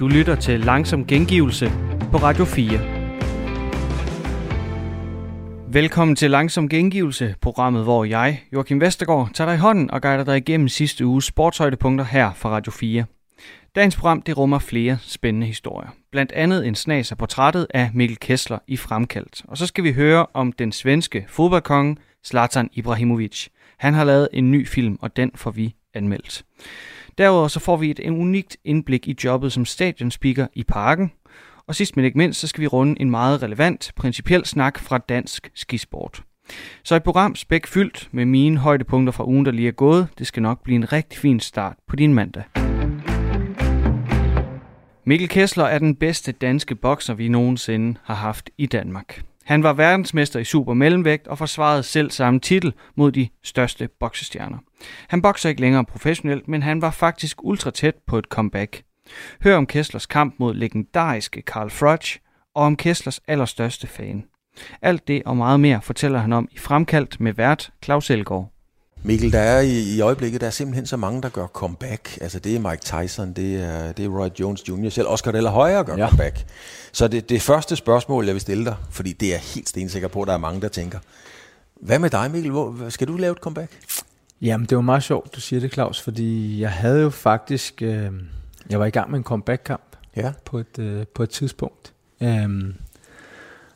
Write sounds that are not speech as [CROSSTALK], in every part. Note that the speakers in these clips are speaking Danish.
Du lytter til Langsom Gengivelse på Radio 4. Velkommen til Langsom Gengivelse, programmet hvor jeg, Joachim Vestergaard, tager dig i hånden og guider dig igennem sidste uges sportshøjdepunkter her fra Radio 4. Dagens program det rummer flere spændende historier. Blandt andet en snas af portrættet af Mikkel Kessler i Fremkaldt. Og så skal vi høre om den svenske fodboldkonge Zlatan Ibrahimovic. Han har lavet en ny film, og den får vi anmeldt. Derudover så får vi et unikt indblik i jobbet som stadionspeaker i parken. Og sidst men ikke mindst, så skal vi runde en meget relevant, principiel snak fra dansk skisport. Så et program spæk fyldt med mine højdepunkter fra ugen, der lige er gået. Det skal nok blive en rigtig fin start på din mandag. Mikkel Kessler er den bedste danske bokser, vi nogensinde har haft i Danmark. Han var verdensmester i super mellemvægt og forsvarede selv samme titel mod de største boksestjerner. Han bokser ikke længere professionelt, men han var faktisk ultra tæt på et comeback. Hør om Kesslers kamp mod legendariske Carl Froch og om Kesslers allerstørste fan. Alt det og meget mere fortæller han om i Fremkaldt med vært Claus Elgaard. Mikkel, der er i, i øjeblikket der er simpelthen så mange, der gør comeback. Altså det er Mike Tyson, det er, det er Roy Jones Jr., selv Oscar de la Hoya gør ja. comeback. Så det, det første spørgsmål, jeg vil stille dig, fordi det er helt stensikker på, at der er mange, der tænker, hvad med dig Mikkel, Hvor, skal du lave et comeback? Jamen det var meget sjovt, du siger det Claus, fordi jeg havde jo faktisk, øh, jeg var i gang med en comeback-kamp ja. på, et, øh, på et tidspunkt. Øh,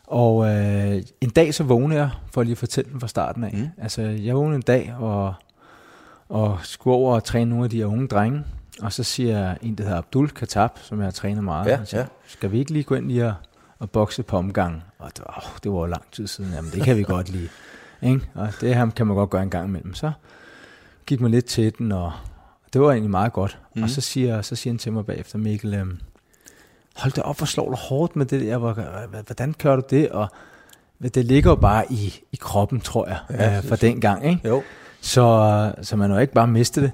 og øh, en dag så vågnede jeg, for lige at fortælle den fra starten af. Mm. Altså, jeg vågnede en dag og, og skulle over og træne nogle af de her unge drenge. Og så siger en, der hedder Abdul Katab, som jeg har trænet meget. Ja, siger, ja. Skal vi ikke lige gå ind lige og, og bokse på omgang? Og det var, oh, det var lang tid siden. Jamen, det kan vi godt lide. Ikke? Og det her kan man godt gøre en gang imellem. Så gik man lidt til den, og det var egentlig meget godt. Mm. Og så siger, så siger han til mig bagefter, Mikkel, øh, hold da op, hvor slår du hårdt med det der, hvordan kører du det, og det ligger jo bare i, i kroppen, tror jeg, ja, øh, for den gang, ikke? Jo. Så, så man jo ikke bare miste det.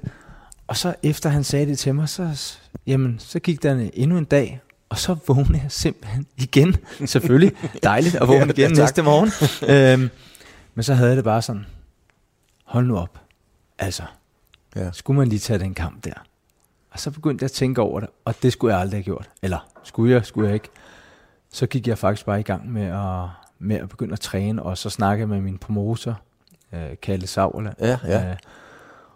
Og så efter han sagde det til mig, så, jamen, så gik der endnu en dag, og så vågnede jeg simpelthen igen. [LAUGHS] Selvfølgelig dejligt at vågne igen ja, næste morgen. øhm, men så havde jeg det bare sådan, hold nu op. Altså, ja. skulle man lige tage den kamp der? Og så begyndte jeg at tænke over det, og det skulle jeg aldrig have gjort. Eller skulle jeg, skulle jeg ikke. Så gik jeg faktisk bare i gang med at, med at begynde at træne, og så snakke med min promotor, øh, Kalle Savla. Ja, ja. Øh,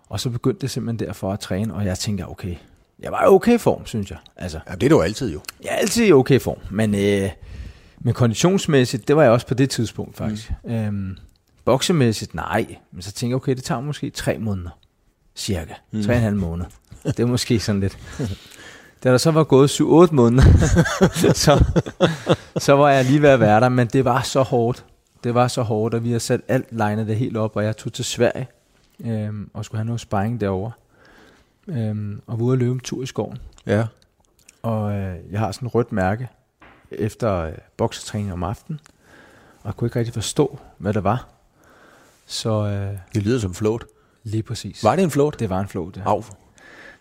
og så begyndte det simpelthen derfor at træne, og jeg tænkte, okay, jeg var i okay form, synes jeg. Altså, ja, det er du altid jo. Jeg er altid i okay form, men, øh, men konditionsmæssigt, det var jeg også på det tidspunkt faktisk. Mm. Øhm, boksemæssigt, nej. Men så tænkte jeg, okay, det tager måske tre måneder. Cirka. Mm. Tre og en halv måned. [LAUGHS] Det er måske sådan lidt. Da der så var gået 7-8 måneder, [LAUGHS] så, så var jeg lige ved at være der, men det var så hårdt. Det var så hårdt, og vi har sat alt legnet det helt op, og jeg tog til Sverige øhm, og skulle have noget sparring derovre. Øhm, og var ude at løbe en tur i skoven. Ja. Og øh, jeg har sådan et rødt mærke efter øh, boksetræning om aftenen, og jeg kunne ikke rigtig forstå, hvad det var. Så, øh, det lyder som float. Lige præcis. Var det en float? Det var en float, ja. Au.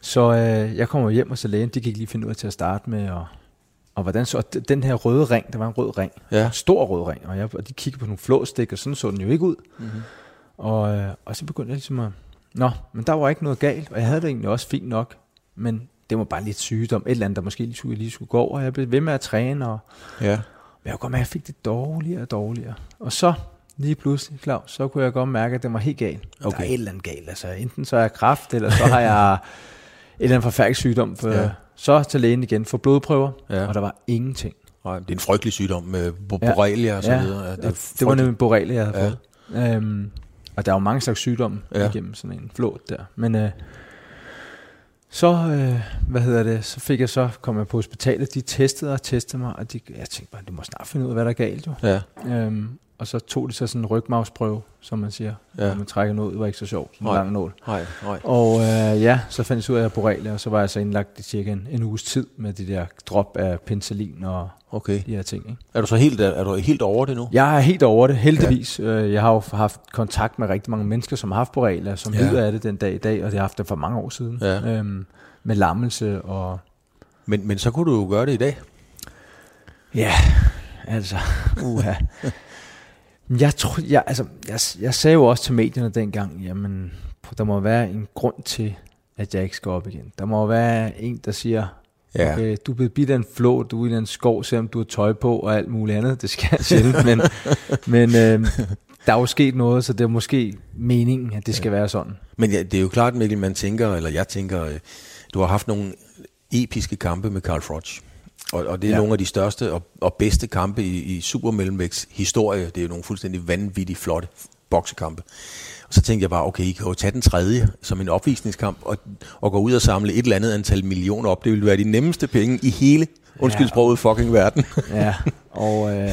Så øh, jeg kommer hjem, og så lægen, de gik lige finde ud af til at starte med, og, og hvordan så, og den her røde ring, der var en rød ring, ja. en stor rød ring, og, jeg, og de kiggede på nogle flåstik, og sådan så den jo ikke ud. Mm-hmm. Og, øh, og så begyndte jeg ligesom at, nå, men der var ikke noget galt, og jeg havde det egentlig også fint nok, men det var bare lidt sygdom, et eller andet, der måske lige skulle, lige skulle gå over, og jeg blev ved med at træne, og, ja. men jeg kunne at jeg fik det dårligere og dårligere. Og så lige pludselig, Claus, så kunne jeg godt mærke, at det var helt galt. Okay. Der er et eller andet galt. Altså, enten så er jeg kraft, eller så har jeg [LAUGHS] eller andet forfærdelig sygdom. For, ja. Så til lægen igen for blodprøver, ja. og der var ingenting. Nej, det er en frygtelig sygdom med borrelia ja. og så ja. videre. Ja, det, det, det var nemlig borrelia, jeg havde ja. fået. Øhm, og der er jo mange slags sygdomme ja. igennem sådan en flåt der. Men øh, så, øh, hvad hedder det, så fik jeg så, kom jeg på hospitalet, de testede og testede mig, og de, jeg tænkte bare, du må snart finde ud af, hvad der er galt jo. Ja. Øhm, og så tog de så sådan en rygmavsprøve, som man siger, ja. når man trækker noget ud, det var ikke så sjovt, en lang nål. Nej, nej. Og øh, ja, så fandt jeg ud af borrelia, og så var jeg så indlagt i cirka en, en uges tid med de der drop af penicillin og okay. de her ting. Ikke? Er du så helt, er du helt over det nu? Jeg er helt over det, heldigvis. Ja. Øh, jeg har jo haft kontakt med rigtig mange mennesker, som har haft borrelia, som ja. lider af det den dag i dag, og det har haft det for mange år siden. Ja. Øhm, med lammelse og... Men, men så kunne du jo gøre det i dag. Ja, altså, uha. Jeg, tror, jeg, altså, jeg, jeg sagde jo også til medierne dengang, jamen, der må være en grund til, at jeg ikke skal op igen. Der må være en, der siger, Ja. Okay, du er blevet bidt af en flå, du er i en skov, selvom du har tøj på og alt muligt andet. Det skal jeg [LAUGHS] sjældent, men, [LAUGHS] men øh, der er jo sket noget, så det er måske meningen, at det skal ja. være sådan. Men ja, det er jo klart, Mikkel, man tænker, eller jeg tænker, øh, du har haft nogle episke kampe med Carl Froch. Og, og det er ja. nogle af de største og, og bedste kampe i, i supermellemvægts historie. Det er jo nogle fuldstændig vanvittigt flotte boksekampe. Og så tænkte jeg bare, okay, I kan jo tage den tredje som en opvisningskamp og, og gå ud og samle et eller andet antal millioner op. Det ville være de nemmeste penge i hele Undskyld sproget, fucking verden. ja, og, øh,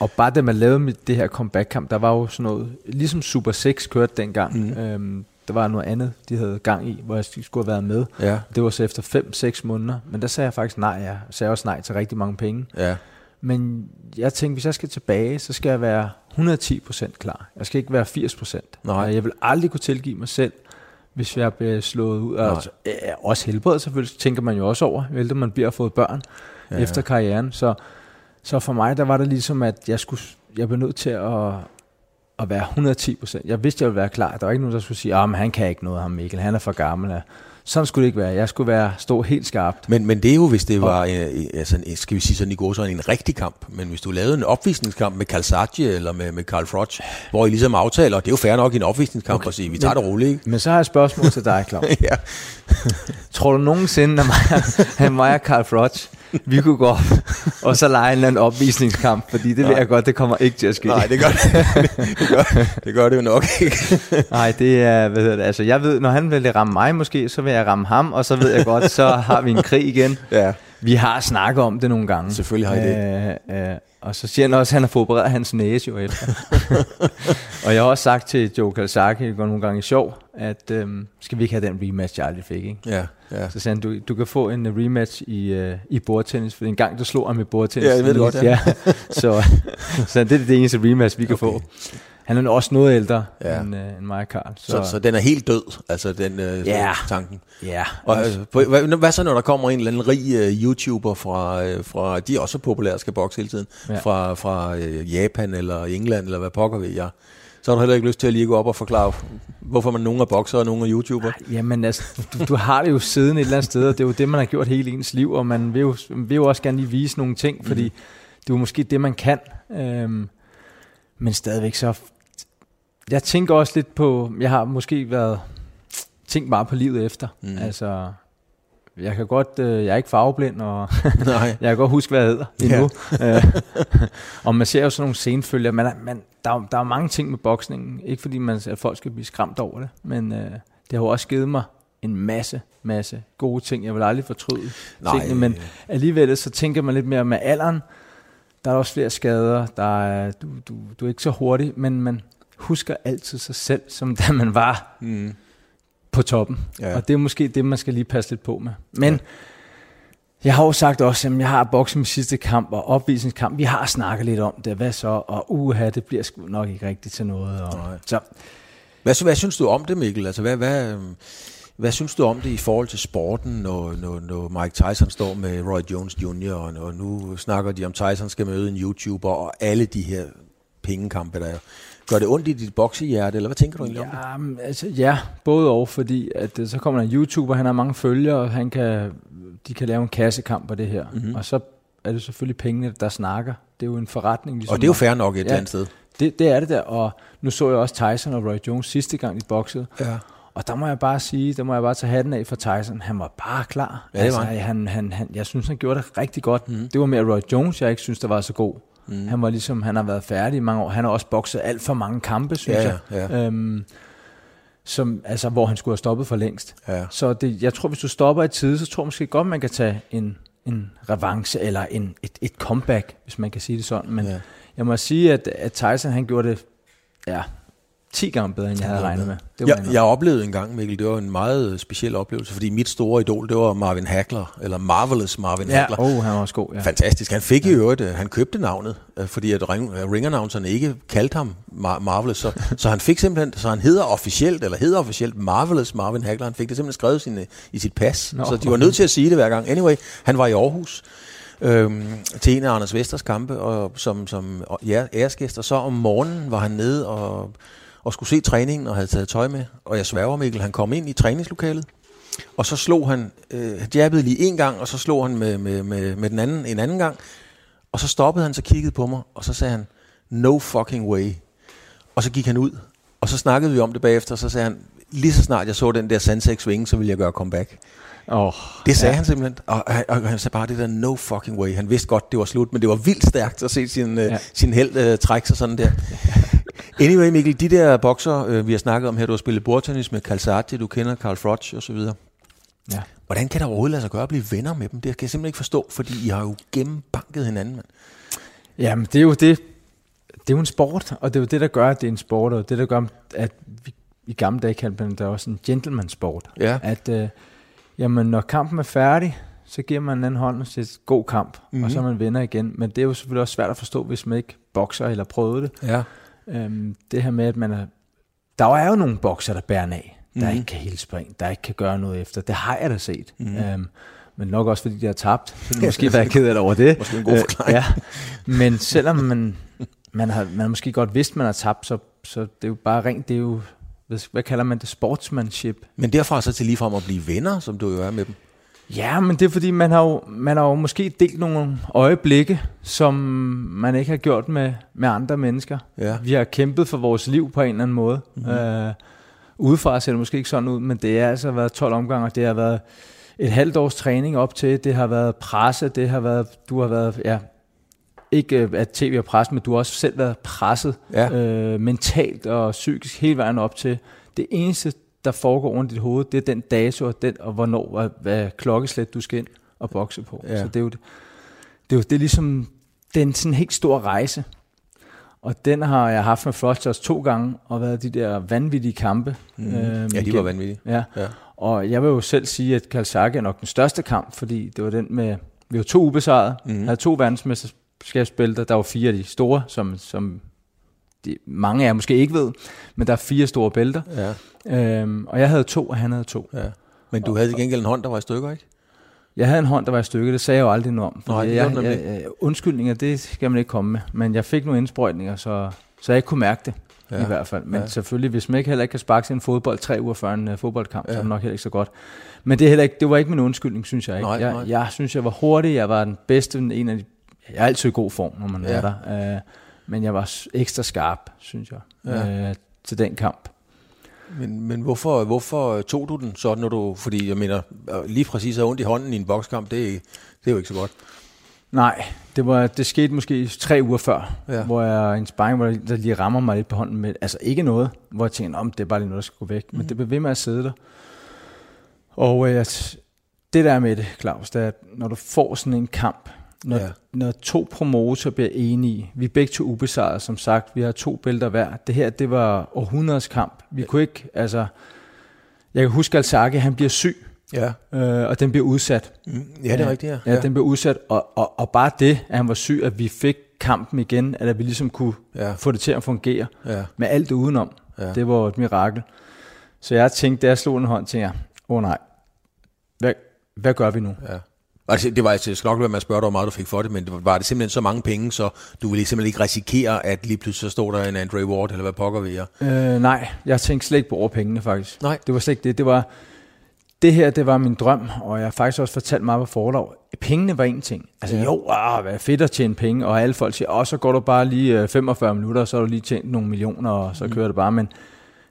og bare da man lavede det her comeback-kamp, der var jo sådan noget, ligesom Super 6 kørte dengang. Mm. Øhm, der var noget andet, de havde gang i, hvor jeg skulle have været med. Ja. Det var så efter 5-6 måneder, men der sagde jeg faktisk nej. Jeg sagde også nej til rigtig mange penge. Ja. Men jeg tænkte, hvis jeg skal tilbage, så skal jeg være 110% klar. Jeg skal ikke være 80%. Nej. Jeg vil aldrig kunne tilgive mig selv, hvis jeg bliver slået ud. Og altså, også helbred selvfølgelig, tænker man jo også over, vel, man bliver fået børn ja. efter karrieren. Så, så for mig, der var det ligesom, at jeg, skulle, jeg blev nødt til at, at være 110 procent. Jeg vidste, jeg ville være klar. Der var ikke nogen, der skulle sige, at oh, han kan ikke noget, ham Mikkel. Han er for gammel. Sådan skulle det ikke være. Jeg skulle være stå helt skarpt. Men, men det er jo, hvis det var, øh, altså, skal vi sige sådan i går, så en rigtig kamp. Men hvis du lavede en opvisningskamp med Calzaghe eller med, med Carl Froch, hvor I ligesom aftaler, det er jo fair nok i en opvisningskamp okay. at sige, vi tager men, det roligt. Ikke? Men så har jeg et spørgsmål til dig, [LAUGHS] Claus. ja. Tror du nogensinde, at mig og Carl Froch, vi kunne gå op og så lege en eller anden opvisningskamp, fordi det Nej. ved jeg godt, det kommer ikke til at ske. Nej, det gør det, [LAUGHS] det, gør, det, gør det jo nok ikke. Nej, det er, hvad hedder det, altså jeg ved, når han vil ramme mig måske, så vil jeg ramme ham, og så ved jeg godt, så har vi en krig igen. Ja. Vi har snakket om det nogle gange. Selvfølgelig har I det. Øh, øh, og så siger han også, at han har opereret hans næse jo efter. [LAUGHS] og jeg har også sagt til Joe Kalsaki, det går nogle gange i sjov, at øhm, skal vi ikke have den rematch, jeg aldrig fik, ikke? Ja, ja. Så sagde han, du, du kan få en rematch i, uh, i bordtennis, for en gang du slog ham i bordtennis. Ja, jeg ved det godt, ja. [LAUGHS] ja. så, så det er det eneste rematch, vi kan okay. få. Han er også noget ældre ja. end, uh, end mig og Carl. Så. Så, så den er helt død, altså den uh, ja. tanken. Ja. Og, uh, hvad, hvad så, når der kommer en eller anden rig uh, YouTuber fra, uh, fra, de er også populære, skal bokse hele tiden, ja. fra, fra uh, Japan eller England, eller hvad pokker ved jeg så har du heller ikke lyst til at lige gå op og forklare, hvorfor man nogen er bokser og nogen er YouTuber. Jamen altså, du, du har det jo siden et eller andet sted, og det er jo det, man har gjort hele ens liv, og man vil jo, vil jo også gerne lige vise nogle ting, fordi mm. det er jo måske det, man kan. Øhm, men stadigvæk så jeg tænker også lidt på, jeg har måske været tænkt meget på livet efter. Mm. Altså, jeg kan godt, øh, jeg er ikke farveblind, og [LAUGHS] Nej. [LAUGHS] jeg kan godt huske, hvad jeg hedder endnu. Ja. Øh, [LAUGHS] og man ser jo sådan nogle scenefølger, men man, der, der er mange ting med boksningen. Ikke fordi man, at folk skal blive skræmt over det, men øh, det har jo også givet mig en masse, masse gode ting. Jeg vil aldrig fortryde Nej. tingene, men alligevel så tænker man lidt mere med alderen. Der er også flere skader, der er, du, du, du er ikke så hurtig, men man, husker altid sig selv, som da man var mm. på toppen. Ja. Og det er måske det, man skal lige passe lidt på med. Men ja. jeg har jo sagt også, at jeg har bokset med sidste kamp og opvisningskamp. Vi har snakket lidt om det. Hvad så? Og uha, det bliver sgu nok ikke rigtigt til noget. Og, så. Hvad, hvad synes du om det, Mikkel? Altså, hvad, hvad, hvad synes du om det i forhold til sporten, når, når, når Mike Tyson står med Roy Jones Jr., og, og nu snakker de om, Tyson skal møde en YouTuber, og alle de her pengekampe, der er. Gør det ondt i dit boksehjerte, eller hvad tænker du egentlig ja, om det? Altså, ja, både og, fordi at, øh, så kommer der en YouTuber, han har mange følgere, og han kan, de kan lave en kassekamp på det her. Mm-hmm. Og så er det selvfølgelig pengene, der snakker. Det er jo en forretning. Ligesom og det er jo fair nok et ja, andet sted. Det, det er det der, og nu så jeg også Tyson og Roy Jones sidste gang, de boksede. Ja. Og der må jeg bare sige, der må jeg bare tage hatten af for Tyson. Han var bare klar. Ja, det var. Altså, han, han, han, jeg synes, han gjorde det rigtig godt. Mm. Det var mere Roy Jones, jeg ikke synes, der var så god. Mm. Han var ligesom, han har været færdig i mange år. Han har også bokset alt for mange kampe, synes ja, jeg. Ja. Øhm, som, altså, hvor han skulle have stoppet for længst. Ja. Så det, jeg tror, hvis du stopper i tid, så tror jeg måske godt, man kan tage en, en revanche, eller en, et, et comeback, hvis man kan sige det sådan. Men ja. jeg må sige, at, at Tyson, han gjorde det, ja, 10 gange bedre, end jeg havde regnet med. Det var jeg, jeg oplevede en gang, Mikkel, det var en meget speciel oplevelse, fordi mit store idol, det var Marvin Hagler, eller Marvelous Marvin ja, Hagler. Oh, han var også god, ja. Fantastisk. Han fik ja. i øvrigt, øh, han købte navnet, øh, fordi at ring, øh, ring ikke kaldte ham Mar- Marvelous, så, [LAUGHS] så han fik simpelthen, så han hedder officielt, eller hedder officielt Marvelous Marvin Hagler, han fik det simpelthen skrevet sine, i sit pas, Nå, så de var nødt til at sige det hver gang. Anyway, han var i Aarhus, øhm, til en af Anders Vesters kampe, og som, som æresgæst, og så om morgenen var han nede og og skulle se træningen og havde taget tøj med. Og jeg sværger Mikkel, han kom ind i træningslokalet, Og så slog han, øh, jabbede lige en gang, og så slog han med, med, med, med den anden en anden gang. Og så stoppede han, så kiggede på mig, og så sagde han, no fucking way. Og så gik han ud, og så snakkede vi om det bagefter, og så sagde han, lige så snart jeg så den der Sansex swing, så ville jeg gøre comeback. Oh, det sagde ja. han simpelthen, og, og, og han sagde bare det der no fucking way. Han vidste godt, det var slut, men det var vildt stærkt at se sin, øh, ja. sin held uh, trække sig sådan der. [LAUGHS] anyway Mikkel, de der bokser, uh, vi har snakket om her, du har spillet bordtennis med Calzati, du kender Carl Froch og så videre. Ja. Hvordan kan der overhovedet lade sig gøre at blive venner med dem? Det kan jeg simpelthen ikke forstå, fordi I har jo gennembanket hinanden. Mand. Jamen, det er jo det. Det er jo en sport, og det er jo det, der gør, at det er en sport, og det, der gør, at vi i gamle dage kaldte man det også en gentleman sport. Ja. At, øh, jamen, når kampen er færdig, så giver man en anden hånd og siger, god kamp, mm-hmm. og så er man vinder igen. Men det er jo selvfølgelig også svært at forstå, hvis man ikke bokser eller prøver det. Ja. Øhm, det her med, at man er... Der er jo nogle bokser, der bærer af, der mm-hmm. ikke kan hele springe, der ikke kan gøre noget efter. Det har jeg da set. Mm-hmm. Øhm, men nok også fordi de har tabt. Så [LAUGHS] det måske være ked over det. Måske en god forklaring. Øh, ja. Men selvom man, man, har, man har måske godt vidst, man har tabt, så, så det er jo bare rent, det er jo hvad kalder man det, sportsmanship. Men derfra så til ligefrem at blive venner, som du jo er med dem? Ja, men det er fordi, man har jo, man har jo måske delt nogle øjeblikke, som man ikke har gjort med, med andre mennesker. Ja. Vi har kæmpet for vores liv på en eller anden måde. Mm-hmm. Øh, udefra ser det måske ikke sådan ud, men det har altså været 12 omgange, det har været et halvt års træning op til, det har været presse, det har været, du har været, ja, ikke øh, at tv og pres, men du har også selv været presset ja. øh, mentalt og psykisk hele vejen op til. Det eneste, der foregår rundt i dit hoved, det er den dato og, den, og hvornår, hvad, hvad klokkeslæt du skal ind og bokse på. Ja. Så det er jo det, det, er jo, det er ligesom det er en sådan helt stor rejse. Og den har jeg haft med Frosters to gange, og været de der vanvittige kampe. Mm. Øh, ja, de var vanvittige. Ja. ja. Og jeg vil jo selv sige, at Kalsaki er nok den største kamp, fordi det var den med, vi var to ubesejrede, mm. havde to verdensmester, skabsbælter. Der var fire af de store, som, som de, mange af jer måske ikke ved, men der er fire store bælter. Ja. Øhm, og jeg havde to, og han havde to. Ja. Men du havde til gengæld en hånd, der var i stykker, ikke? Jeg havde en hånd, der var i stykker, det sagde jeg jo aldrig noget om. Nej, det jeg, jeg, jeg, undskyldninger, det skal man ikke komme med. Men jeg fik nogle indsprøjtninger, så, så jeg ikke kunne mærke det. Ja. I hvert fald. Men ja. selvfølgelig, hvis man ikke heller ikke kan sparke sin fodbold tre uger før en uh, fodboldkamp, ja. så er det nok heller ikke så godt. Men det, er heller ikke, det var ikke min undskyldning, synes jeg ikke. Nej, jeg, nej. jeg synes, jeg var hurtig. Jeg var den bedste, en af de jeg er altid i god form, når man ja. er der. Uh, men jeg var ekstra skarp, synes jeg, ja. uh, til den kamp. Men, men hvorfor, hvorfor tog du den så, når du, fordi jeg mener, lige præcis at ondt i hånden i en bokskamp, det, det er jo ikke så godt. Nej, det, var, det skete måske tre uger før, ja. hvor jeg en sparring, hvor der lige rammer mig lidt på hånden med, altså ikke noget, hvor jeg tænkte, om det er bare lige noget, der skal gå væk, mm. men det blev ved med at sidde der. Og uh, det der med det, Claus, det er, at når du får sådan en kamp, når, ja. når to promoter bliver enige, vi er begge to ubesejrede, som sagt, vi har to bælter hver. Det her, det var århundredes kamp. Vi ja. kunne ikke, altså, jeg kan huske, Alzaki, han bliver syg, ja. øh, og den bliver udsat. Mm, ja, det er rigtigt, ja. Ja, ja. den bliver udsat, og, og, og bare det, at han var syg, at vi fik kampen igen, at vi ligesom kunne ja. få det til at fungere, ja. med alt det udenom, ja. det var et mirakel. Så jeg tænkte, da jeg slog en hånd, tænkte jeg, åh oh, nej, hvad, hvad gør vi nu? Ja. Altså, det var, altså, jeg skal nok være med at spørge dig, hvor meget du fik for det, men var det simpelthen så mange penge, så du ville simpelthen ikke risikere, at lige pludselig så stod der en Andre Ward, eller hvad pokker vi er? Øh, nej, jeg tænkte slet ikke på over pengene, faktisk. Nej. Det var slet ikke det. Det var, det her, det var min drøm, og jeg har faktisk også fortalt meget på forlov. Pengene var en ting. Altså ja. jo, ah, hvad fedt at tjene penge, og alle folk siger, åh, så går du bare lige 45 øh, minutter, og så har du lige tjent nogle millioner, og så mm. kører det bare. Men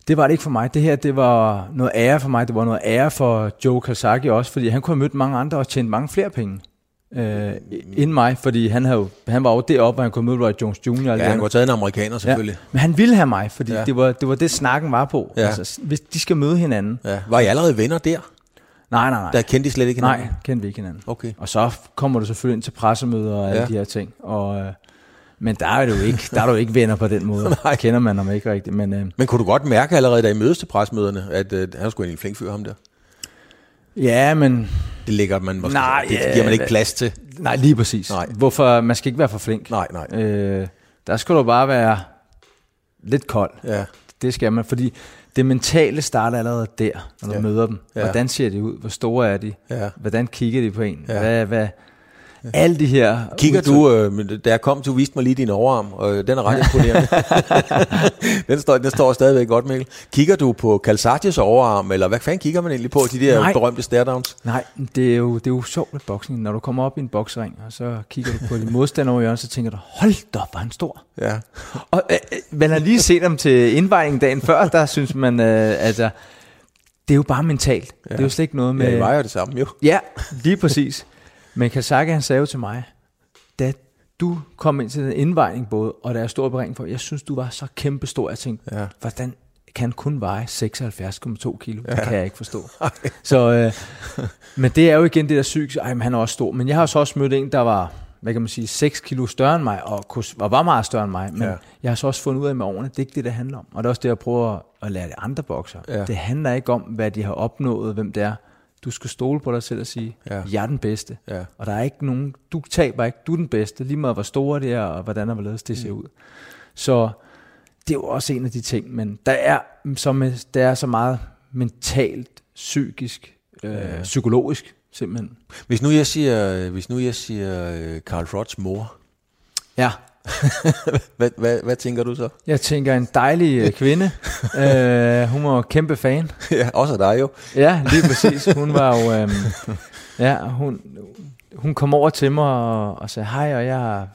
det var det ikke for mig. Det her, det var noget ære for mig. Det var noget ære for Joe Kazaki også, fordi han kunne have mødt mange andre og tjent mange flere penge øh, end mig, fordi han, havde, han var jo deroppe, hvor han kunne møde Roy Jones Jr. Ja, han kunne taget en amerikaner selvfølgelig. Ja, men han ville have mig, fordi ja. det, var, det var det, snakken var på. Ja. Altså, hvis de skal møde hinanden. Ja. Var I allerede venner der? Nej, nej, nej. Der kendte I slet ikke hinanden? Nej, kendte vi ikke hinanden. Okay. Og så kommer du selvfølgelig ind til pressemøder og alle ja. de her ting. Og, øh, men der er, du ikke, der er du ikke venner på den måde. [LAUGHS] Nej. Kender man ham ikke rigtigt. Men, øh, men kunne du godt mærke allerede, da I mødes til presmøderne, at øh, han skulle en flink fyr, ham der? Ja, men... Det ligger man måske... Nej, det giver man ikke plads til. Nej, lige præcis. Nej. Hvorfor? Man skal ikke være for flink. Nej, nej. Øh, der skal du bare være lidt kold. Ja. Det skal man, fordi det mentale starter allerede der, når du ja. møder dem. Hvordan ser de ud? Hvor store er de? Ja. Hvordan kigger de på en? Ja. Hvad, hvad, alle de her... Kigger du, øh, da jeg kom, du viste mig lige din overarm, og den er ret imponerende. [LAUGHS] den, står, den står stadigvæk godt, Mikkel. Kigger du på Calzatius overarm, eller hvad fanden kigger man egentlig på, de der Nej. berømte stare-downs? Nej, det er, jo, det er jo sjovt med boksning. Når du kommer op i en boksring, og så kigger du på din modstander over hjørnet, så tænker du, hold da, var han stor. Ja. Og øh, øh, man har lige set dem til indvejningen dagen før, der synes man, øh, altså, det er jo bare mentalt. Ja. Det er jo slet ikke noget med... Ja, det var jo det samme, jo. Ja, lige præcis. Men Kasaka, han sagde jo til mig, da du kom ind til den indvejning både, og der er stor bering for, jeg synes, du var så kæmpe stor. Jeg tænkte, ja. hvordan kan kun veje 76,2 kilo? Det ja. kan jeg ikke forstå. [LAUGHS] så, øh, men det er jo igen det der sygt. Ej, men han er også stor. Men jeg har så også mødt en, der var hvad kan man sige, 6 kilo større end mig, og, kunne, og var meget større end mig, men ja. jeg har så også fundet ud af med årene, det er ikke det, det handler om. Og det er også det, jeg prøver at lære de andre bokser. Ja. Det handler ikke om, hvad de har opnået, hvem det er. Du skal stole på dig selv og sige, ja. jeg er den bedste. Ja. Og der er ikke nogen, du taber ikke, du er den bedste, lige meget hvor store det er, og hvordan og hvorledes det ser mm. ud. Så det er jo også en af de ting, men der er, som, der er så meget mentalt, psykisk, øh, ja. psykologisk simpelthen. Hvis nu jeg siger, hvis nu jeg siger Carl Frotts mor. Ja. [LAUGHS] hvad, hvad, hvad tænker du så? Jeg tænker en dejlig uh, kvinde. uh, [LAUGHS] hun var kæmpe fan. ja, også dig jo. Ja, lige præcis. Hun var jo... Um, ja, hun, hun kom over til mig og, og sagde hej, og jeg er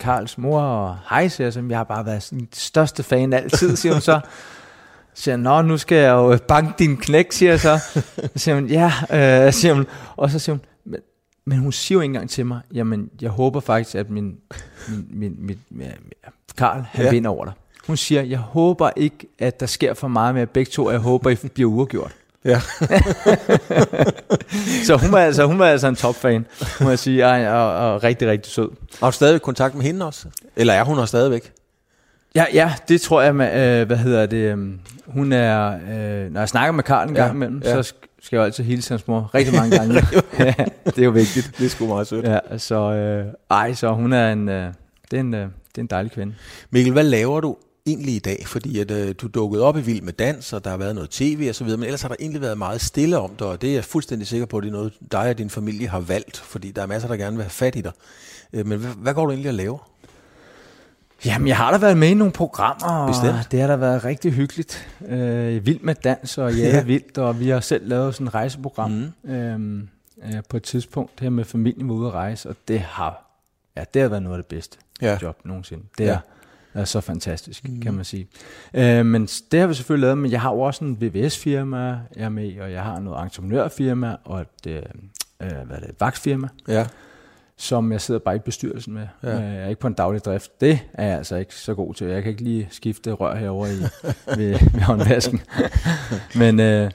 Karls mor, og hej, siger jeg, som jeg har bare været den største fan altid, siger hun så. Så siger nå, nu skal jeg jo banke din knæk, siger jeg så. Så siger hun, ja, øh, siger hun. Og så siger hun, men, hun siger jo ikke engang til mig, jamen, jeg håber faktisk, at min, min, min, min, min Karl, han ja. vinder over dig. Hun siger, jeg håber ikke, at der sker for meget med begge to, og jeg håber, I bliver uafgjort. Ja. [LAUGHS] så hun var, altså, hun var altså en topfan, må jeg sige, og, og, og rigtig, rigtig sød. Har du stadig kontakt med hende også? Eller er hun også stadigvæk? Ja, ja, det tror jeg, med, øh, hvad hedder det, øh, hun er, øh, når jeg snakker med Karl en gang imellem, ja. så skal jeg jo altid hilse hans mor rigtig mange gange. [LAUGHS] ja, det er jo vigtigt. Det er sgu meget sødt. Ja, så, øh, ej, så hun er en, øh, det, er en, øh, det er en dejlig kvinde. Mikkel, hvad laver du egentlig i dag? Fordi at, øh, du dukkede op i Vild med Dans, og der har været noget tv og så videre, men ellers har der egentlig været meget stille om dig, og det er jeg fuldstændig sikker på, at det er noget, dig og din familie har valgt, fordi der er masser, der gerne vil have fat i dig. Øh, men hvad, hvad går du egentlig at lave? Jamen, jeg har da været med i nogle programmer, og Bestemt. det har da været rigtig hyggeligt. Øh, vild med dans og [LAUGHS] ja, vildt, og vi har selv lavet sådan et rejseprogram mm. øhm, øh, på et tidspunkt her med familien var ude at rejse, og det har, ja, det har været noget af det bedste ja. job nogensinde. Det ja. er, er så fantastisk, mm. kan man sige. Øh, men det har vi selvfølgelig lavet, men jeg har jo også en VVS-firma, jeg er med og jeg har noget entreprenørfirma og et, øh, øh hvad er det, et vagtfirma. Ja som jeg sidder bare i bestyrelsen med. Ja. Jeg er ikke på en daglig drift. Det er jeg altså ikke så god til. Jeg kan ikke lige skifte rør herover i, [LAUGHS] ved, ved håndvasken. Men øh,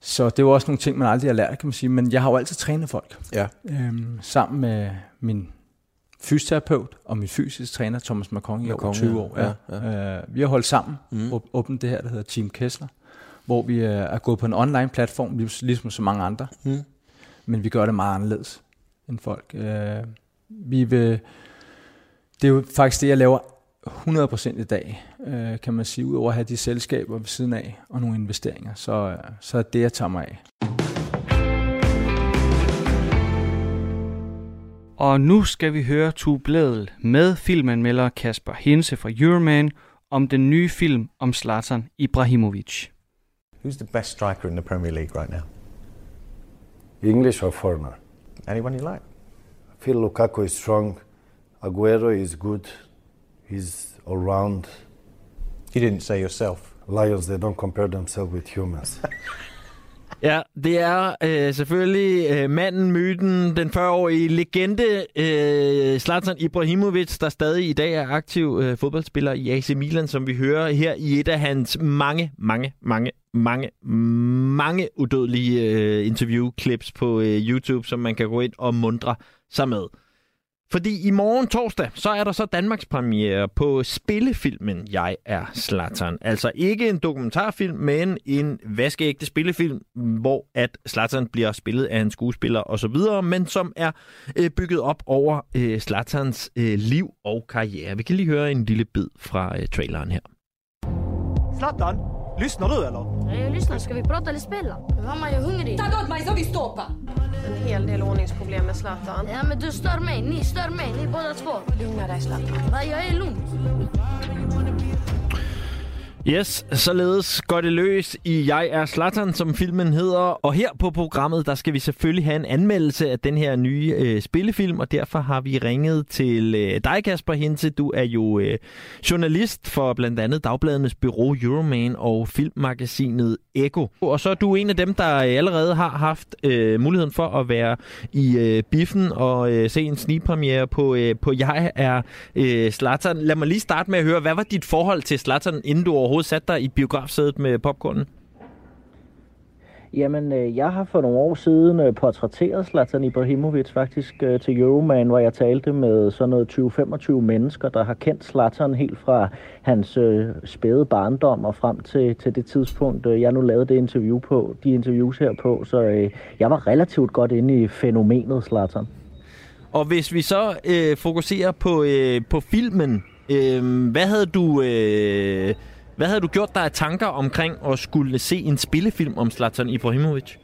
så det jo også nogle ting, man aldrig har lært, kan man sige. Men jeg har jo altid trænet folk. Ja. Øhm, sammen med min fysioterapeut og min fysisk træner, Thomas Macron, i over 20 år. Ja. Ja, ja. Øh, vi har holdt sammen, mm. åbent det her, der hedder Team Kessler, hvor vi øh, er gået på en online platform, ligesom så mange andre. Mm. Men vi gør det meget anderledes end folk. Øh, vi vil, det er jo faktisk det, jeg laver 100% i dag, øh, kan man sige, udover at have de selskaber ved siden af og nogle investeringer, så, så er det, jeg tager mig af. Og nu skal vi høre Tue Blædel med filmanmelder Kasper Hinse fra Euroman om den nye film om Zlatan Ibrahimovic. Who's the best striker in the Premier League right now? English or foreigner? Anyone you like? I feel Lukaku is strong. Aguero is good. He's all round. You didn't say yourself. Lions, they don't compare themselves with humans. [LAUGHS] Ja, det er øh, selvfølgelig øh, manden, myten, den 40-årige legende øh, Zlatan Ibrahimovic, der stadig i dag er aktiv øh, fodboldspiller i AC Milan, som vi hører her i et af hans mange, mange, mange, mange, mange udødelige øh, interviewclips på øh, YouTube, som man kan gå ind og mundre sig med. Fordi i morgen torsdag, så er der så Danmarks premiere på spillefilmen Jeg er Slattern. Altså ikke en dokumentarfilm, men en vaskeægte spillefilm, hvor at Slattern bliver spillet af en skuespiller osv., men som er øh, bygget op over øh, Slatterns øh, liv og karriere. Vi kan lige høre en lille bid fra øh, traileren her. Slattern lyssnar du eller? Ja, jag lyssnar. Ska vi prata eller spela? Mamma, jag är hungrig. Ta åt mig så vi stoppar! en hel del ordningsproblem med Zlatan. Ja, men du stör mig. Ni stör mig. Ni båda två. Lugna dig Zlatan. Va, jag är lugn. Yes, således går det løs i Jeg er Slatan, som filmen hedder. Og her på programmet, der skal vi selvfølgelig have en anmeldelse af den her nye øh, spillefilm, og derfor har vi ringet til øh, dig, Kasper Hinte. Du er jo øh, journalist for blandt andet Dagbladenes Bureau Euroman og filmmagasinet Eko. Og så er du en af dem, der allerede har haft øh, muligheden for at være i øh, biffen og øh, se en snigpremiere på, øh, på Jeg er øh, Slatan. Lad mig lige starte med at høre, hvad var dit forhold til Slatan, inden du overhovedet satte dig i biografsædet med popcornen? Jamen, øh, jeg har for nogle år siden øh, portrætteret Zlatan Ibrahimovic faktisk øh, til Euroman, hvor jeg talte med sådan noget 20-25 mennesker, der har kendt Zlatan helt fra hans spæde barndom og frem til, til det tidspunkt, jeg nu lavede det interview på, de interviews her på. Så jeg var relativt godt inde i fænomenet Zlatan. Og hvis vi så øh, fokuserer på, øh, på filmen, øh, hvad havde du... Øh, hvad havde du gjort dig af tanker omkring at skulle se en spillefilm om Zlatan Ibrahimovic?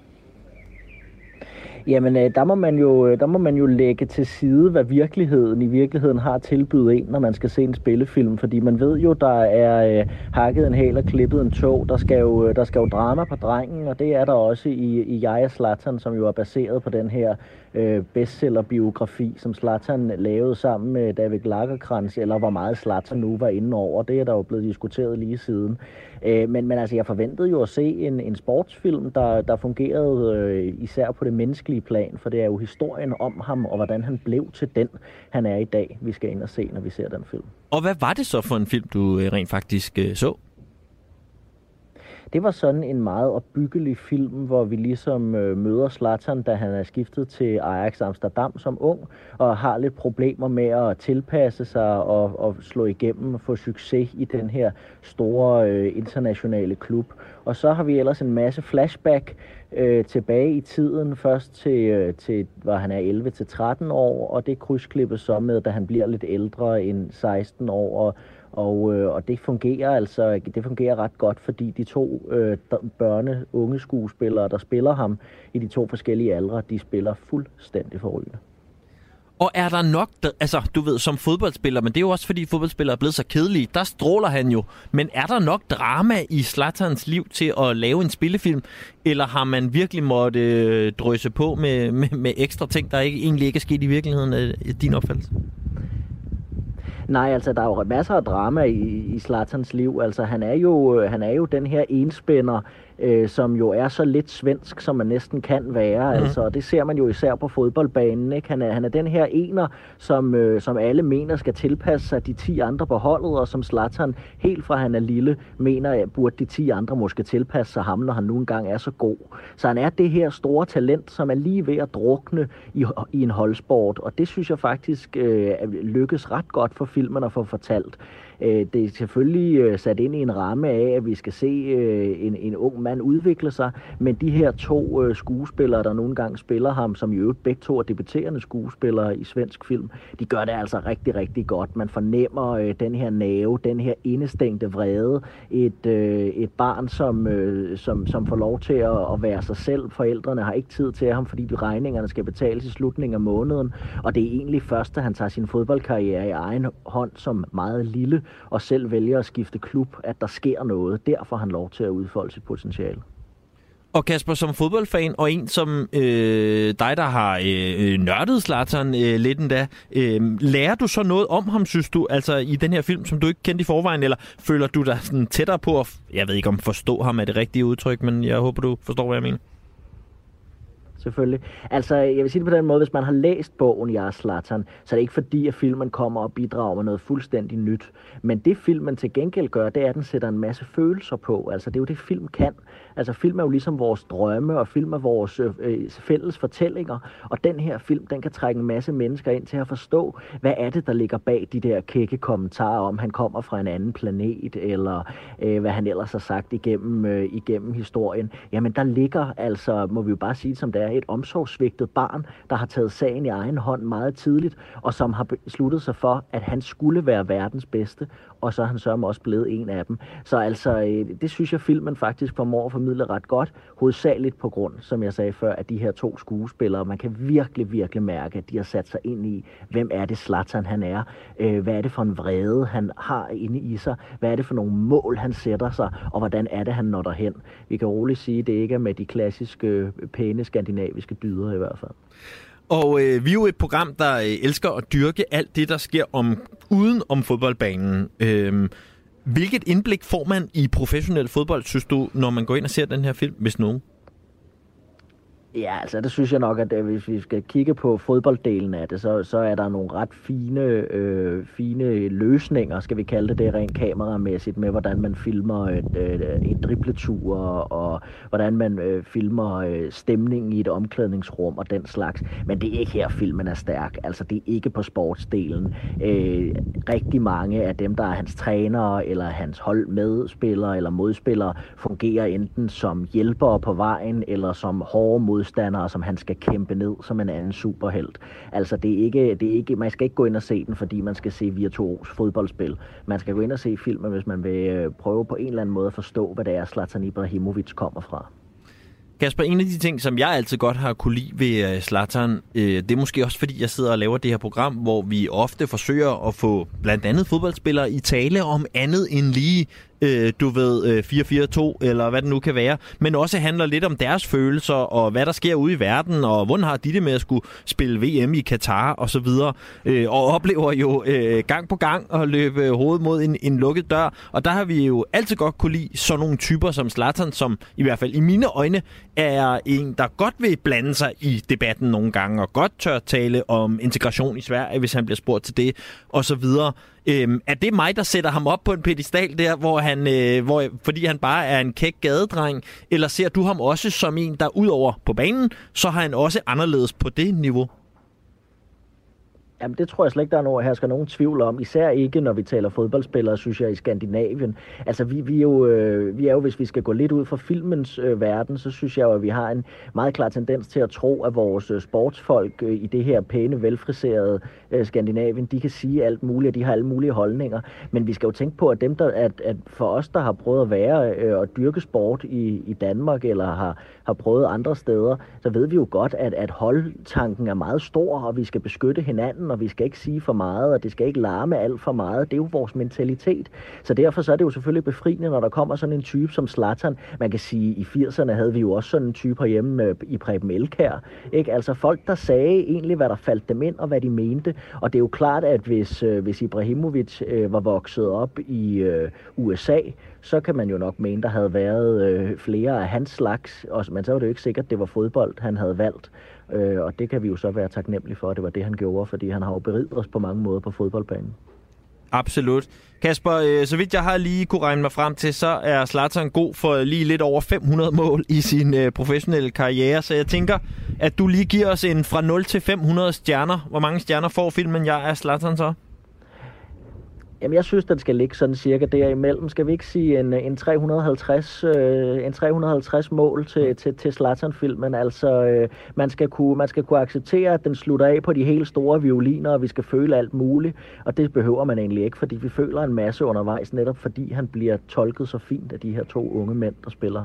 Jamen, øh, der må, man jo, øh, der må man jo lægge til side, hvad virkeligheden i virkeligheden har tilbydet en, når man skal se en spillefilm. Fordi man ved jo, der er øh, hakket en hæl og klippet en tog. Der skal, jo, øh, der skal jo drama på drengen, og det er der også i, i Jeg Zlatan, som jo er baseret på den her øh, bestsellerbiografi, som Slatan lavede sammen med David Lagerkrantz, eller hvor meget Slatan nu var inde over. Det er der jo blevet diskuteret lige siden. Øh, men, men altså, jeg forventede jo at se en, en sportsfilm, der, der fungerede øh, især på det menneskelige plan, for det er jo historien om ham, og hvordan han blev til den, han er i dag, vi skal ind og se, når vi ser den film. Og hvad var det så for en film, du øh, rent faktisk øh, så? Det var sådan en meget opbyggelig film, hvor vi ligesom øh, møder Zlatan, da han er skiftet til Ajax Amsterdam som ung, og har lidt problemer med at tilpasse sig og, og slå igennem og få succes i den her store øh, internationale klub. Og så har vi ellers en masse flashback øh, tilbage i tiden, først til, øh, til hvor han er 11-13 år, og det krydsklippes så med, da han bliver lidt ældre end 16 år, og og, øh, og det fungerer altså det fungerer ret godt, fordi de to øh, børne unge skuespillere, der spiller ham i de to forskellige aldre, de spiller fuldstændig forrygende. Og er der nok, der, altså du ved, som fodboldspiller, men det er jo også fordi fodboldspillere er blevet så kedelige, der stråler han jo. Men er der nok drama i Slatterns liv til at lave en spillefilm, eller har man virkelig måtte øh, drøse på med, med, med ekstra ting, der ikke, egentlig ikke er sket i virkeligheden, øh, af din opfattelse? Nej, altså der er jo masser af drama i, i Slatans liv. Altså han er jo, øh, han er jo den her enspænder, øh, som jo er så lidt svensk, som man næsten kan være. Mm. Altså, det ser man jo især på fodboldbanen. Ikke? Han, er, han er den her ener, som, øh, som alle mener skal tilpasse sig de 10 andre på holdet, og som Zlatan helt fra han er lille mener, at burde de 10 andre måske tilpasse sig ham, når han nu engang er så god. Så han er det her store talent, som er lige ved at drukne i, i en holdsport, og det synes jeg faktisk øh, lykkes ret godt for filmen at få fortalt. Øh, det er selvfølgelig øh, sat ind i en ramme af, at vi skal se øh, en, en ung mand udvikle sig, men de her to øh, skuespillere, der nogle gange spiller ham, som i øvrigt begge to er debuterende skuespillere i svensk film, de gør det altså rigtig, rigtig godt. Man fornemmer øh, den her nave, den her indestængte vrede, et, øh, et barn, som, øh, som, som får lov til at, at være sig selv. Forældrene har ikke tid til ham, fordi de regningerne skal betales i slutningen af måneden, og det er egentlig først, da han tager sin fodboldkarriere i egen hånd som meget lille, og selv vælger at skifte klub, at der sker noget. Derfor har han lov til at udfolde sit potentiale. Og Kasper, som fodboldfan og en som øh, dig, der har øh, nørdet Zlatan øh, lidt endda, øh, lærer du så noget om ham, synes du, altså i den her film, som du ikke kendte i forvejen, eller føler du dig sådan tættere på at, jeg ved ikke om forstå ham er det rigtige udtryk, men jeg håber, du forstår, hvad jeg mener selvfølgelig. Altså, jeg vil sige det på den måde, hvis man har læst bogen Jeg Zlatan, så er det ikke fordi, at filmen kommer og bidrager med noget fuldstændig nyt. Men det filmen til gengæld gør, det er, at den sætter en masse følelser på. Altså, det er jo det, film kan. Altså, film er jo ligesom vores drømme, og film er vores øh, øh, fælles fortællinger. Og den her film, den kan trække en masse mennesker ind til at forstå, hvad er det, der ligger bag de der kække kommentarer om, han kommer fra en anden planet, eller øh, hvad han ellers har sagt igennem, øh, igennem historien. Jamen, der ligger altså, må vi jo bare sige som det er, et omsorgssvigtet barn, der har taget sagen i egen hånd meget tidligt, og som har besluttet sig for, at han skulle være verdens bedste, og så er han sørme også blevet en af dem. Så altså, øh, det synes jeg, filmen faktisk formår at formidle ret godt, hovedsageligt på grund, som jeg sagde før, at de her to skuespillere, man kan virkelig, virkelig mærke, at de har sat sig ind i, hvem er det Zlatan han er, øh, hvad er det for en vrede han har inde i sig, hvad er det for nogle mål han sætter sig, og hvordan er det han når derhen. Vi kan roligt sige, at det ikke er med de klassiske, øh, pæne skandinaviske dyder i hvert fald. Og øh, vi er jo et program, der øh, elsker at dyrke alt det, der sker om uden om fodboldbanen. Øh, hvilket indblik får man i professionel fodbold, synes du, når man går ind og ser den her film, hvis nogen? Ja, altså det synes jeg nok, at øh, hvis vi skal kigge på fodbolddelen af det, så, så er der nogle ret fine, øh, fine løsninger, skal vi kalde det det rent kameramæssigt, med hvordan man filmer et, øh, en dribletur, og hvordan man øh, filmer øh, stemningen i et omklædningsrum og den slags. Men det er ikke her, filmen er stærk. Altså det er ikke på sportsdelen. Øh, rigtig mange af dem, der er hans trænere, eller hans holdmedspillere, eller modspillere, fungerer enten som hjælpere på vejen, eller som hårde mod modstandere, som han skal kæmpe ned som en anden superhelt. Altså, det er ikke, det er ikke, man skal ikke gå ind og se den, fordi man skal se virtuos fodboldspil. Man skal gå ind og se filmen, hvis man vil øh, prøve på en eller anden måde at forstå, hvad det er, Zlatan Ibrahimovic kommer fra. Kasper, en af de ting, som jeg altid godt har kunne lide ved øh, Slattern, øh, det er måske også fordi, jeg sidder og laver det her program, hvor vi ofte forsøger at få blandt andet fodboldspillere i tale om andet end lige øh, du ved, øh, 442 eller hvad det nu kan være, men også handler lidt om deres følelser, og hvad der sker ude i verden, og hvordan har de det med at skulle spille VM i Katar, og så videre, øh, og oplever jo øh, gang på gang at løbe hovedet mod en, en lukket dør, og der har vi jo altid godt kunne lide sådan nogle typer som Zlatan, som i hvert fald i mine øjne er en, der godt vil blande sig i debatten nogle gange, og godt tør tale om integration i Sverige, hvis han bliver spurgt til det, og så videre. Øhm, er det mig, der sætter ham op på en pedestal der, hvor han, øh, hvor, fordi han bare er en kæk gadedreng? Eller ser du ham også som en, der udover på banen, så har han også anderledes på det niveau? Jamen, det tror jeg slet ikke, der er nogen, her skal nogen tvivl om. Især ikke, når vi taler fodboldspillere, synes jeg, i Skandinavien. Altså, vi, vi, er, jo, øh, vi er jo, hvis vi skal gå lidt ud fra filmens øh, verden, så synes jeg jo, at vi har en meget klar tendens til at tro, at vores øh, sportsfolk øh, i det her pæne, velfriserede øh, Skandinavien, de kan sige alt muligt, og de har alle mulige holdninger. Men vi skal jo tænke på, at dem, der, at, at for os, der har prøvet at være øh, og dyrke sport i, i Danmark, eller har, har prøvet andre steder, så ved vi jo godt, at, at holdtanken er meget stor, og vi skal beskytte hinanden hinanden, og vi skal ikke sige for meget, og det skal ikke larme alt for meget. Det er jo vores mentalitet. Så derfor så er det jo selvfølgelig befriende, når der kommer sådan en type som Slatan. Man kan sige, at i 80'erne havde vi jo også sådan en type herhjemme øh, i Preben Elkær. Ikke? Altså folk, der sagde egentlig, hvad der faldt dem ind, og hvad de mente. Og det er jo klart, at hvis, øh, hvis Ibrahimovic øh, var vokset op i øh, USA, så kan man jo nok mene, der havde været øh, flere af hans slags, og, men så var det jo ikke sikkert, at det var fodbold, han havde valgt. Øh, og det kan vi jo så være taknemmelige for, at det var det, han gjorde, fordi han har jo beriget os på mange måder på fodboldbanen. Absolut. Kasper, øh, så vidt jeg har lige kunne regne mig frem til, så er Zlatan god for lige lidt over 500 mål i sin øh, professionelle karriere. Så jeg tænker, at du lige giver os en fra 0 til 500 stjerner. Hvor mange stjerner får filmen Jeg er Zlatan så? Jamen, jeg synes, den skal ligge sådan cirka derimellem. Skal vi ikke sige en, en 350, øh, en 350 mål til, til, til Zlatan-filmen? Altså, øh, man, skal kunne, man skal kunne acceptere, at den slutter af på de helt store violiner, og vi skal føle alt muligt. Og det behøver man egentlig ikke, fordi vi føler en masse undervejs, netop fordi han bliver tolket så fint af de her to unge mænd, der spiller.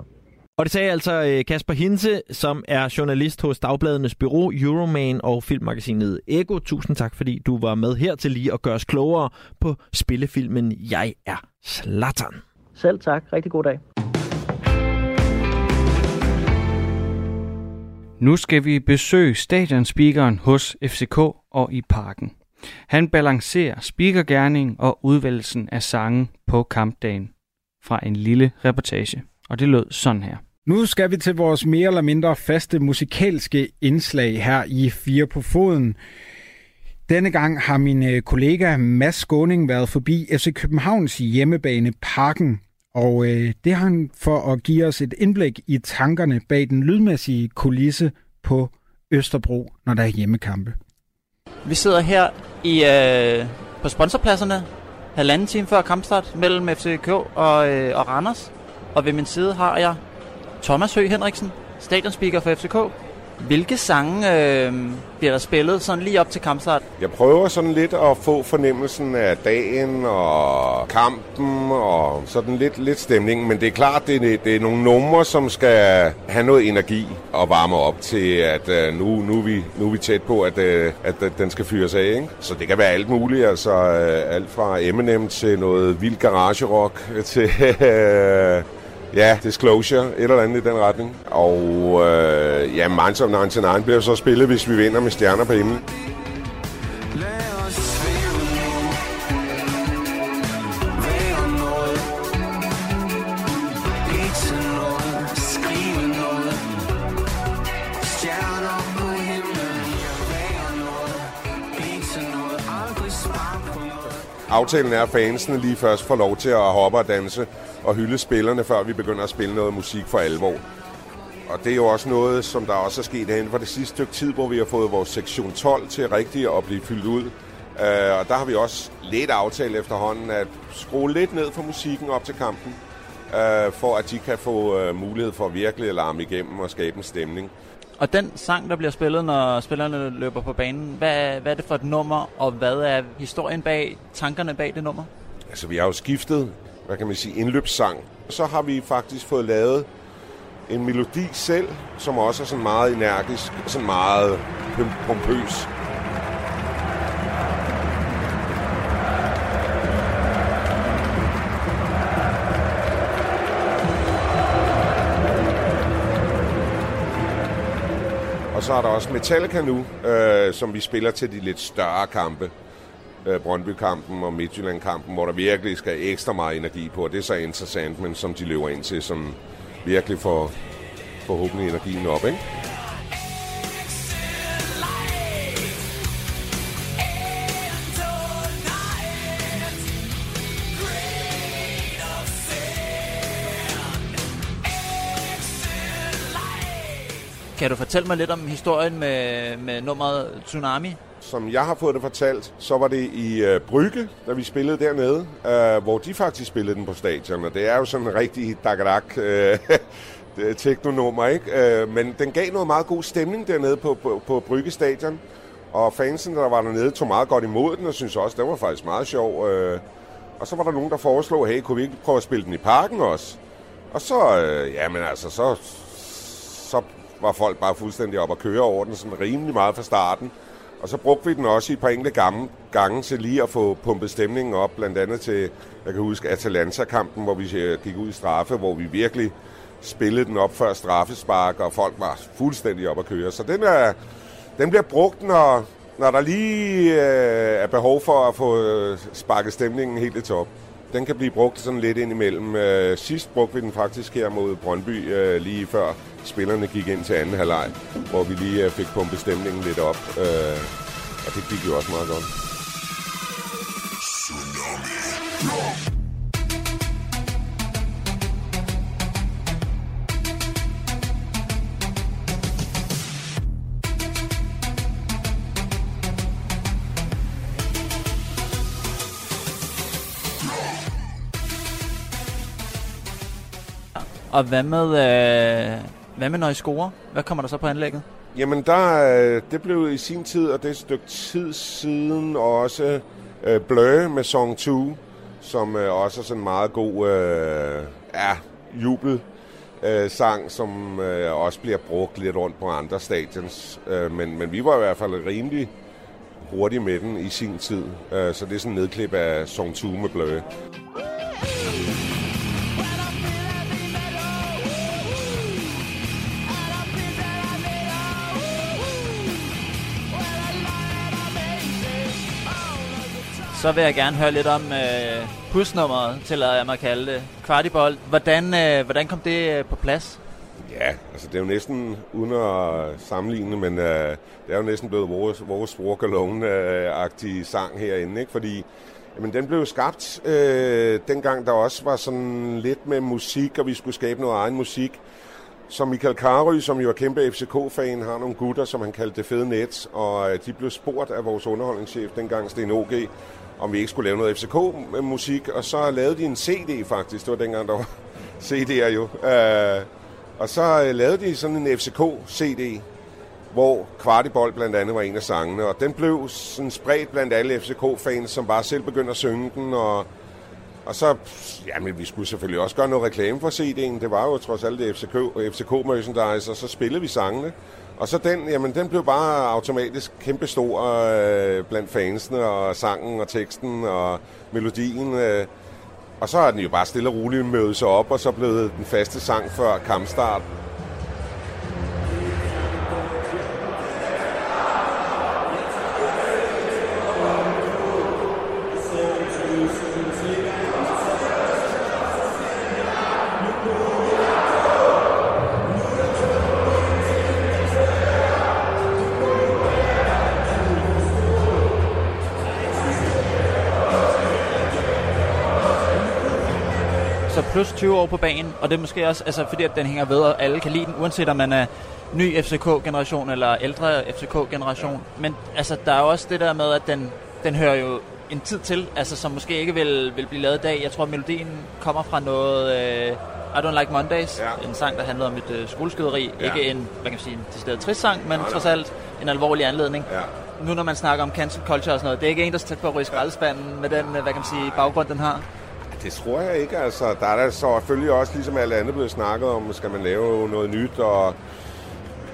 Og det sagde altså øh, Kasper Hinse, som er journalist hos Dagbladenes Bureau, Euroman og filmmagasinet Ego. Tusind tak, fordi du var med her til lige at gøre os klogere på spillefilmen Jeg er Slattern. Selv tak. Rigtig god dag. Nu skal vi besøge stadionspeakeren hos FCK og i parken. Han balancerer speakergærning og udvælgelsen af sange på kampdagen fra en lille reportage og det lød sådan her. Nu skal vi til vores mere eller mindre faste musikalske indslag her i Fire på Foden. Denne gang har min øh, kollega Mads Skåning været forbi FC Københavns hjemmebane Parken, og øh, det har han for at give os et indblik i tankerne bag den lydmæssige kulisse på Østerbro, når der er hjemmekampe. Vi sidder her i, øh, på sponsorpladserne halvanden time før kampstart mellem FCK og, øh, og Randers. Og ved min side har jeg Thomas Høgh Henriksen, stadionspeaker for FCK, Hvilke sange øh, bliver der spillet sådan lige op til kampstart? Jeg prøver sådan lidt at få fornemmelsen af dagen og kampen og sådan lidt, lidt stemning. Men det er klart, det er, det er nogle numre, som skal have noget energi og varme op til, at øh, nu, nu, er vi, nu er vi tæt på, at, øh, at øh, den skal fyres af. Ikke? Så det kan være alt muligt. Altså øh, alt fra Eminem til noget vild garagerock til... [LAUGHS] Øh, Ja, Disclosure, et eller andet i den retning. Og øh, ja, Minds of 99 bliver så spillet, hvis vi vinder med stjerner på himlen. Aftalen er, at fansene lige først får lov til at hoppe og danse og hylde spillerne, før vi begynder at spille noget musik for alvor. Og det er jo også noget, som der også er sket inden for det sidste stykke tid, hvor vi har fået vores sektion 12 til rigtigt at blive fyldt ud. Uh, og der har vi også lidt aftalt efterhånden at skrue lidt ned for musikken op til kampen, uh, for at de kan få øh, mulighed for at virkelig at larme igennem og skabe en stemning. Og den sang, der bliver spillet, når spillerne løber på banen, hvad, hvad er det for et nummer, og hvad er historien bag, tankerne bag det nummer? Altså, vi har jo skiftet hvad kan man sige, indløbssang. Så har vi faktisk fået lavet en melodi selv, som også er sådan meget energisk, sådan meget pompøs. Og så er der også Metallica nu, øh, som vi spiller til de lidt større kampe øh, Brøndby-kampen og Midtjylland-kampen, hvor der virkelig skal ekstra meget energi på. Det er så interessant, men som de løber ind til, som virkelig får forhåbentlig energien op, ikke? Kan du fortælle mig lidt om historien med, med nummeret Tsunami? som jeg har fået det fortalt, så var det i øh, Brygge, da vi spillede dernede, øh, hvor de faktisk spillede den på stadion, og det er jo sådan en rigtig dagadak øh, [LAUGHS] teknonummer, ikke? Øh, men den gav noget meget god stemning dernede på, på, på Brygge stadion, og fansen, der var dernede, tog meget godt imod den, og synes også, den var faktisk meget sjov. Øh, og så var der nogen, der foreslog, hey, kunne vi ikke prøve at spille den i parken også? Og så, øh, jamen altså, så, så var folk bare fuldstændig op at køre over den, sådan rimelig meget fra starten. Og så brugte vi den også i et par enkelte gange, gange til lige at få pumpet stemningen op, blandt andet til, jeg kan huske Atalanta-kampen, hvor vi øh, gik ud i straffe, hvor vi virkelig spillede den op før straffespark, og folk var fuldstændig op at køre. Så den, er, den bliver brugt, når, når der lige øh, er behov for at få øh, sparket stemningen helt i top. Den kan blive brugt sådan lidt ind imellem. Øh, sidst brugte vi den faktisk her mod Brøndby, øh, lige før spillerne gik ind til anden halvleg, hvor vi lige øh, fik pumpet stemningen lidt op. Øh, og det gik jo også meget godt. Og hvad med, øh, hvad med når I scorer? Hvad kommer der så på anlægget? Jamen, der, øh, det blev i sin tid, og det er et stykke tid siden, også øh, Blø med Song 2, som øh, også er sådan en meget god øh, ja, jubel øh, sang, som øh, også bliver brugt lidt rundt på andre stadions. Øh, men, men vi var i hvert fald rimelig hurtige med den i sin tid. Øh, så det er sådan en nedklip af Song 2 med Blø. Så vil jeg gerne høre lidt om øh, pusnummeret, til at mig at kalde det. Kvartibold. Hvordan, øh, hvordan kom det øh, på plads? Ja, altså det er jo næsten, uden at sammenligne, men øh, det er jo næsten blevet vores, vores Walk Alone-agtige sang herinde, ikke? Fordi jamen, den blev skabt øh, dengang, der også var sådan lidt med musik, og vi skulle skabe noget egen musik. Som Michael Karø, som jo er kæmpe FCK-fan, har nogle gutter, som han kaldte det fede net, og øh, de blev spurgt af vores underholdningschef dengang, Sten OG, om vi ikke skulle lave noget FCK-musik, og så lavede de en CD faktisk, det var dengang, der var [LAUGHS] CD'er jo. Øh, og så øh, lavede de sådan en FCK-CD, hvor Kvartibold blandt andet var en af sangene, og den blev sådan spredt blandt alle FCK-fans, som bare selv begyndte at synge den, og, og så, ja, men vi skulle selvfølgelig også gøre noget reklame for CD'en, det var jo trods alt det FCK, FCK merchandise, og så spillede vi sangene, og så den, jamen den blev bare automatisk kæmpestor øh, blandt fansene, og sangen og teksten og melodien, øh, og så har den jo bare stille og roligt mødet sig op, og så blev den faste sang før kampstart. 20 år på banen, og det er måske også, altså, fordi at den hænger ved, og alle kan lide den, uanset om man er ny FCK-generation eller ældre FCK-generation. Men altså, der er også det der med, at den, den hører jo en tid til, altså, som måske ikke vil, vil blive lavet i dag. Jeg tror, melodien kommer fra noget... Øh, I Don't Like Mondays, ja. en sang, der handlede om et øh, skoleskyderi. Ja. Ikke en, hvad kan man sige, en decideret trist sang, men Nej, trods nej. alt en alvorlig anledning. Ja. Nu når man snakker om cancel culture og sådan noget, det er ikke en, der skal på at ryge skraldespanden med den, øh, hvad kan man sige, baggrund, den har. Det tror jeg ikke. Altså, der er der så selvfølgelig også, ligesom alt andet, blevet snakket om, skal man lave noget nyt, og,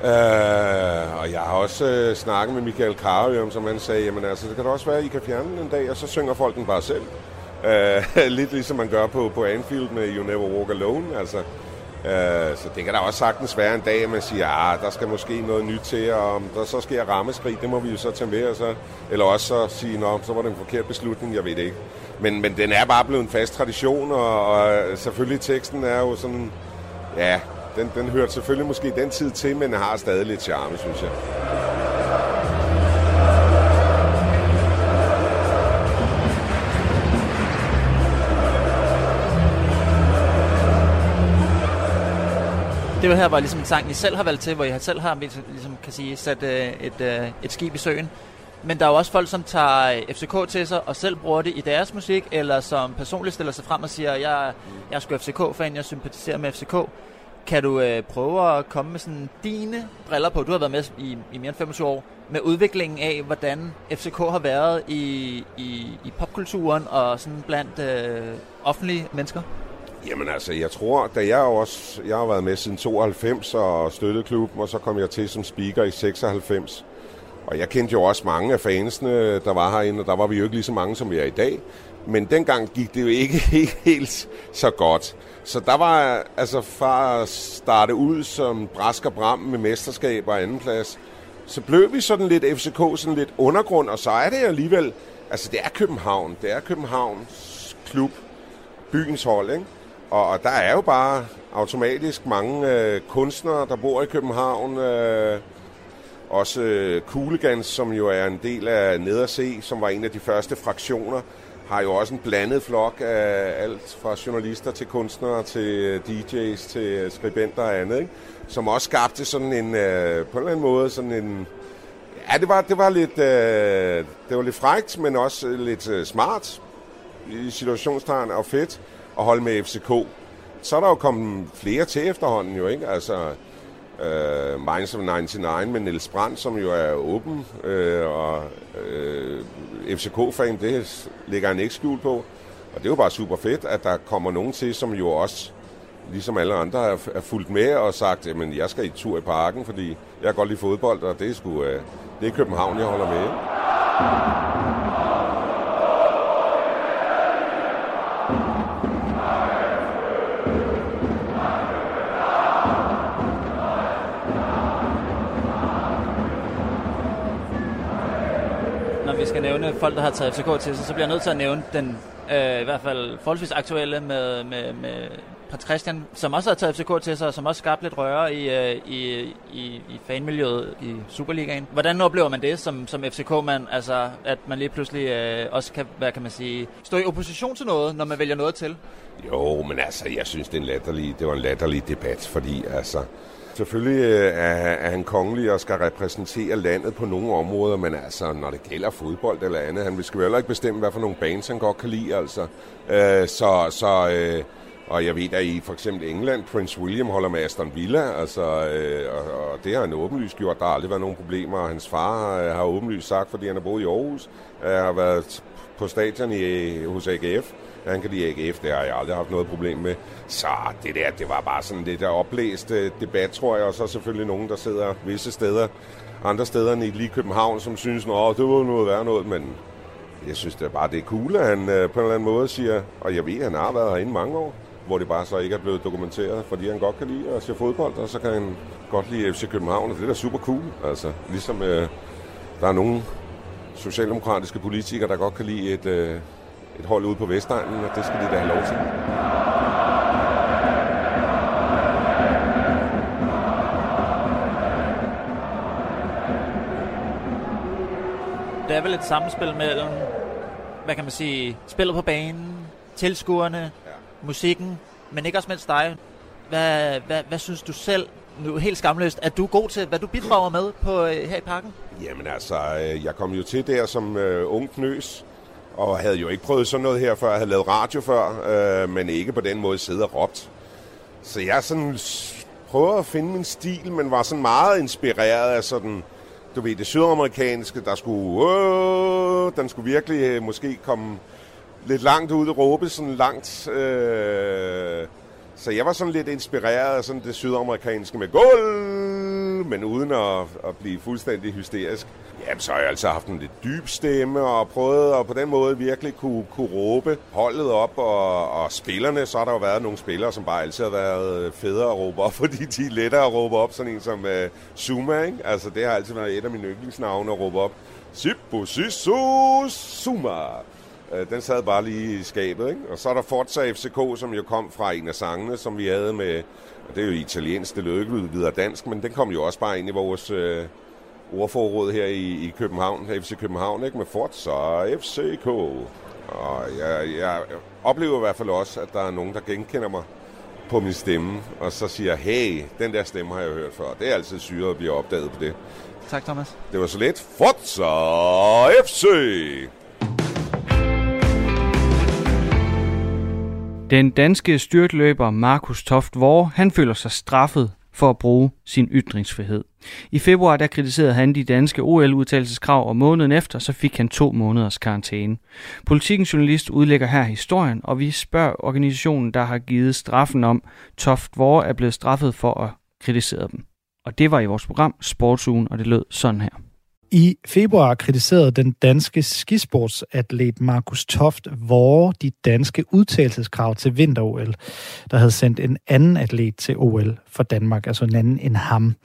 øh, og jeg har også øh, snakket med Michael Karium, som han sagde, jamen altså, det kan da også være, at I kan fjerne den en dag, og så synger folk den bare selv. Øh, [LAUGHS] lidt ligesom man gør på, på Anfield med You Never Walk Alone, altså. Øh, så det kan da også sagtens være en dag, at man siger, ah, der skal måske noget nyt til, og om der så sker rammeskrig, det må vi jo så tage med, og så, eller også så sige, nå, så var det en forkert beslutning, jeg ved det ikke. Men, men den er bare blevet en fast tradition, og, og selvfølgelig teksten er jo sådan, ja, den, den hørte selvfølgelig måske den tid til, men har stadig lidt charme, synes jeg. Det her, var ligesom en sang, I selv har valgt til, hvor I har selv har ligesom, kan sige, sat øh, et, øh, et skib i søen. Men der er jo også folk, som tager øh, FCK til sig og selv bruger det i deres musik, eller som personligt stiller sig frem og siger, jeg, jeg er sgu FCK-fan, jeg sympatiserer med FCK. Kan du øh, prøve at komme med sådan dine briller på, du har været med i, i mere end 25 år, med udviklingen af, hvordan FCK har været i, i, i popkulturen og sådan blandt øh, offentlige mennesker? Jamen altså, jeg tror, da jeg også, jeg har været med siden 92 og støttet klubben, og så kom jeg til som speaker i 96. Og jeg kendte jo også mange af fansene, der var herinde, og der var vi jo ikke lige så mange, som vi er i dag. Men dengang gik det jo ikke [LAUGHS] helt, helt så godt. Så der var altså fra at starte ud som brask og bram med mesterskab og andenplads, så blev vi sådan lidt FCK, sådan lidt undergrund, og så er det alligevel, altså det er København, det er Københavns klub, byens hold, ikke? Og, og der er jo bare automatisk mange øh, kunstnere, der bor i København, øh, også øh, Kuglegans, som jo er en del af Nederse, som var en af de første fraktioner, har jo også en blandet flok af alt fra journalister til kunstnere til øh, DJ's til øh, skribenter og andet, ikke? som også skabte sådan en, øh, på en eller anden måde, sådan en, ja, det var, det var lidt, øh, det var lidt frægt, men også øh, lidt øh, smart i situationstegn og fedt at holde med FCK. Så er der jo kommet flere til efterhånden jo, ikke? Altså, øh, Minds of 99 med Niels Brandt, som jo er åben, øh, og øh, FCK-fan, det ligger han ikke skjult på. Og det er jo bare super fedt, at der kommer nogen til, som jo også, ligesom alle andre, er, er fulgt med og sagt, at jeg skal i tur i parken, fordi jeg kan godt lide fodbold, og det er, sgu, øh, det er København, jeg holder med. Skal nævne folk, der har taget FCK til sig, så bliver jeg nødt til at nævne den øh, i hvert fald forholdsvis aktuelle med, med, med Pat Christian, som også har taget FCK til sig, og som også skabte lidt røre i, øh, i, i, i fanmiljøet i Superligaen. Hvordan oplever man det som, som FCK-mand, altså at man lige pludselig øh, også kan, hvad kan man sige, stå i opposition til noget, når man vælger noget til? Jo, men altså, jeg synes, det, er en latterlig, det var en latterlig debat, fordi altså, selvfølgelig øh, er, er han kongelig og skal repræsentere landet på nogle områder, men altså, når det gælder fodbold eller andet, han skal jo heller ikke bestemme, hvad for nogle bands han godt kan lide, altså. Øh, så, så øh, Og jeg ved, at i for eksempel England, Prince William holder med Aston Villa, altså, øh, og, og det har han åbenlyst gjort. Der har aldrig været nogen problemer. Hans far øh, har åbenlyst sagt, fordi han har boet i Aarhus, øh, har været på stadion i, hos AGF. Han kan lide AGF, det har jeg aldrig haft noget problem med. Så det der, det var bare sådan lidt der oplæst øh, debat, tror jeg. Og så selvfølgelig nogen, der sidder visse steder, andre steder end i lige København, som synes, at det var noget værd noget, men jeg synes det er bare, det er cool, at han øh, på en eller anden måde siger, og jeg ved, at han har været herinde mange år, hvor det bare så ikke er blevet dokumenteret, fordi han godt kan lide at se fodbold, og så kan han godt lide FC København, og det er da super cool. Altså, ligesom øh, der er nogle socialdemokratiske politikere, der godt kan lide et, øh, et hold ude på Vestegnen, og det skal de da have lov til. Det er vel et samspil mellem, hvad kan man sige, spillet på banen, tilskuerne, ja. musikken, men ikke også mindst dig. Hvad, hvad, hvad synes du selv, nu helt skamløst, at du er god til, hvad du bidrager med på, øh, her i parken? Jamen altså, øh, jeg kom jo til der som øh, ung knøs, og havde jo ikke prøvet sådan noget her før. Jeg havde lavet radio før, øh, men ikke på den måde siddet og råbt. Så jeg sådan prøver at finde min stil, men var sådan meget inspireret af sådan, du ved, det sydamerikanske, der skulle, øh, den skulle virkelig øh, måske komme lidt langt ud og råbe sådan langt. Øh, så jeg var sådan lidt inspireret af sådan det sydamerikanske med gulv, men uden at, at blive fuldstændig hysterisk. Jamen, så har jeg altså haft en lidt dyb stemme og prøvet at på den måde virkelig kunne, kunne råbe holdet op. Og, og spillerne, så har der jo været nogle spillere, som bare altid har været federe at råbe op, [LAUGHS] fordi de er lettere at råbe op. Sådan en som uh, Zuma, ikke? Altså, det har altid været et af mine yndlingsnavne at råbe op. Sippo Sisu Zuma. Uh, den sad bare lige i skabet, ikke? Og så er der Forza FCK, som jo kom fra en af sangene, som vi havde med... Og det er jo italiensk, det lød ikke videre dansk, men den kom jo også bare ind i vores... Uh, ordforråd her i, i København, FC København, ikke? med Forza FCK. Og jeg, jeg oplever i hvert fald også, at der er nogen, der genkender mig på min stemme, og så siger, hey, den der stemme har jeg hørt før. Det er altid syret at blive opdaget på det. Tak, Thomas. Det var så lidt. Forza FC! Den danske styrtløber Markus Toft Vore, han føler sig straffet for at bruge sin ytringsfrihed. I februar der kritiserede han de danske OL-udtalelseskrav, og måneden efter så fik han to måneders karantæne. Politikens journalist udlægger her historien, og vi spørger organisationen, der har givet straffen om, Toft Vore er blevet straffet for at kritisere dem. Og det var i vores program Sportsugen, og det lød sådan her. I februar kritiserede den danske skisportsatlet Markus Toft Vore de danske udtalelseskrav til vinter-OL, der havde sendt en anden atlet til OL for Danmark, altså en anden end ham.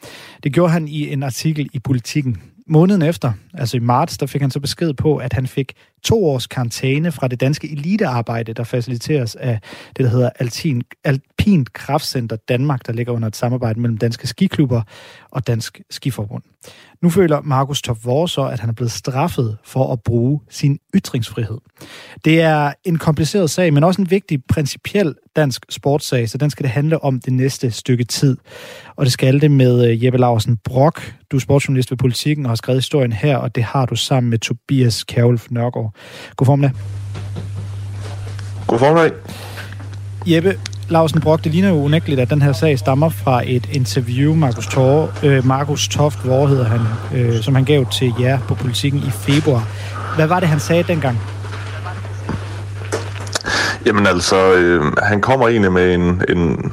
Det gjorde han i en artikel i Politiken. Måneden efter, altså i marts, der fik han så besked på, at han fik to års karantæne fra det danske elitearbejde, der faciliteres af det, der hedder Alpin, Alpint Kraftcenter Danmark, der ligger under et samarbejde mellem danske skiklubber og Dansk Skiforbund. Nu føler Markus Top så, at han er blevet straffet for at bruge sin ytringsfrihed. Det er en kompliceret sag, men også en vigtig principiel dansk sportssag, så den skal det handle om det næste stykke tid. Og det skal det med øh, Jeppe Larsen Brock. Du er sportsjournalist ved Politiken og har skrevet historien her, og det har du sammen med Tobias Kjærulf Nørgaard. God formiddag. God formiddag. Jeppe Larsen Brock, det ligner jo unægteligt, at den her sag stammer fra et interview, Markus, Tor, øh, Markus Toft, hvor hedder han, øh, som han gav til jer på politikken i februar. Hvad var det, han sagde dengang? Jamen altså, øh, han kommer egentlig med en, en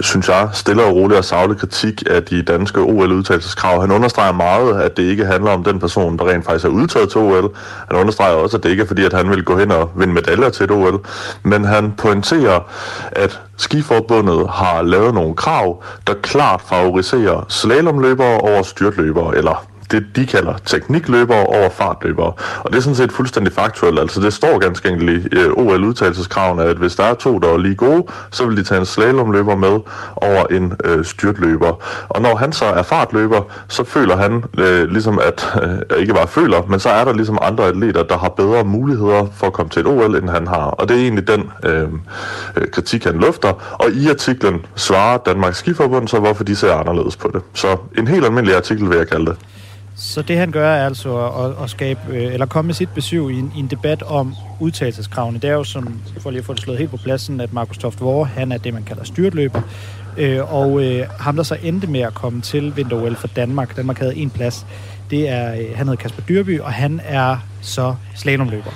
synes jeg, stille og rolig og savlig kritik af de danske OL-udtalelseskrav. Han understreger meget, at det ikke handler om den person, der rent faktisk er udtaget til OL. Han understreger også, at det ikke er fordi, at han vil gå hen og vinde medaljer til et OL. Men han pointerer, at Skiforbundet har lavet nogle krav, der klart favoriserer slalomløbere over styrtløbere, eller det, de kalder teknikløbere over fartløbere. Og det er sådan set fuldstændig faktuelt. Altså det står ganske enkelt i øh, OL-udtagelseskravene, at hvis der er to, der er lige gode, så vil de tage en slalomløber med over en øh, styrtløber. Og når han så er fartløber, så føler han øh, ligesom, at øh, ikke bare føler, men så er der ligesom andre atleter, der har bedre muligheder for at komme til et OL, end han har. Og det er egentlig den øh, øh, kritik, han lufter. Og i artiklen svarer Danmarks Skiforbund så, hvorfor de ser anderledes på det. Så en helt almindelig artikel vil jeg kalde det. Så det han gør er altså at, at skabe, øh, eller komme med sit besøg i en, i en debat om udtalelseskravene. Det er jo som, for lige at få det slået helt på pladsen, at Markus Toft Vore, han er det, man kalder styrtløber. Øh, og øh, ham, der så endte med at komme til vinter for Danmark, Danmark havde en plads, det er, øh, han hedder Kasper Dyrby, og han er så slalomløber.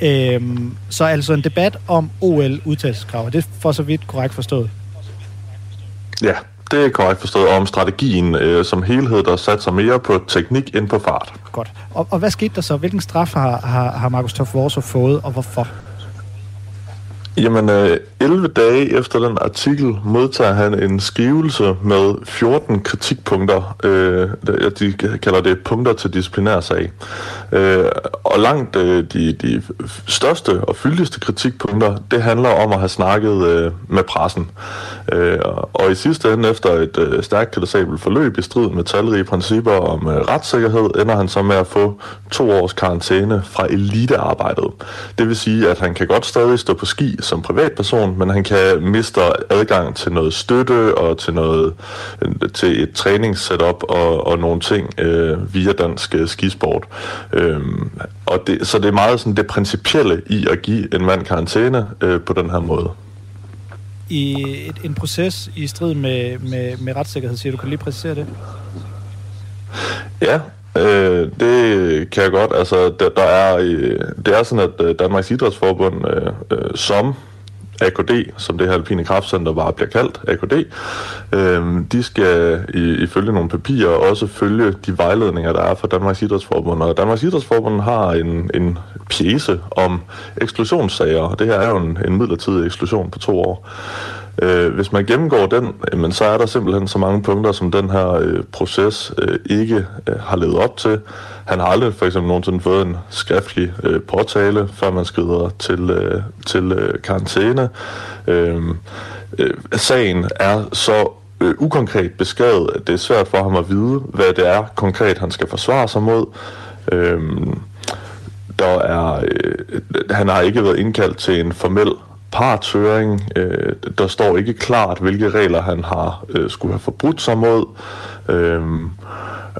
Øh, så altså en debat om OL-udtalelseskrav. Det er for så vidt korrekt forstået. Ja, det er korrekt forstået om strategien øh, som helhed, der sat sig mere på teknik end på fart. Godt. Og, og hvad skete der så? Hvilken straf har, har, har Markus Toff fået, og hvorfor? Jamen, øh, 11 dage efter den artikel modtager han en skrivelse med 14 kritikpunkter. Øh, de kalder det punkter til disciplinærsag. Øh, og langt øh, de, de største og fyldigste kritikpunkter, det handler om at have snakket øh, med pressen. Øh, og i sidste ende, efter et øh, stærkt kritisabelt forløb i strid med talrige principper om øh, retssikkerhed, ender han så med at få to års karantæne fra elitearbejdet. Det vil sige, at han kan godt stadig stå på ski som privatperson, men han kan miste adgang til noget støtte og til noget øh, til et træningssetup og, og nogle ting øh, via dansk øh, skisport. Øhm, og det, så det er meget sådan det principielle i at give en mand karantæne øh, på den her måde. I et, en proces i strid med, med, med retssikkerhed, siger du. Kan lige præcisere det? Ja, Øh, det kan jeg godt. Altså, der, der er, øh, det er sådan, at øh, Danmarks Idrætsforbund øh, øh, som AKD, som det her alpine kraftcenter bare bliver kaldt, AKD, øh, de skal i, ifølge nogle papirer også følge de vejledninger, der er fra Danmarks Idrætsforbund. Og Danmarks Idrætsforbund har en, en pjæse om eksklusionssager, og det her er jo en, en midlertidig eksklusion på to år. Øh, hvis man gennemgår den, men så er der simpelthen så mange punkter, som den her øh, proces øh, ikke øh, har levet op til. Han har aldrig for eksempel nogensinde fået en skriftlig øh, påtale, før man skrider til, øh, til øh, karantæne. Øh, øh, sagen er så øh, ukonkret beskrevet, at det er svært for ham at vide, hvad det er konkret, han skal forsvare sig mod. Øh, der er, øh, han har ikke været indkaldt til en formel partshøring. Øh, der står ikke klart, hvilke regler han har øh, skulle have forbrudt sig mod. Øhm,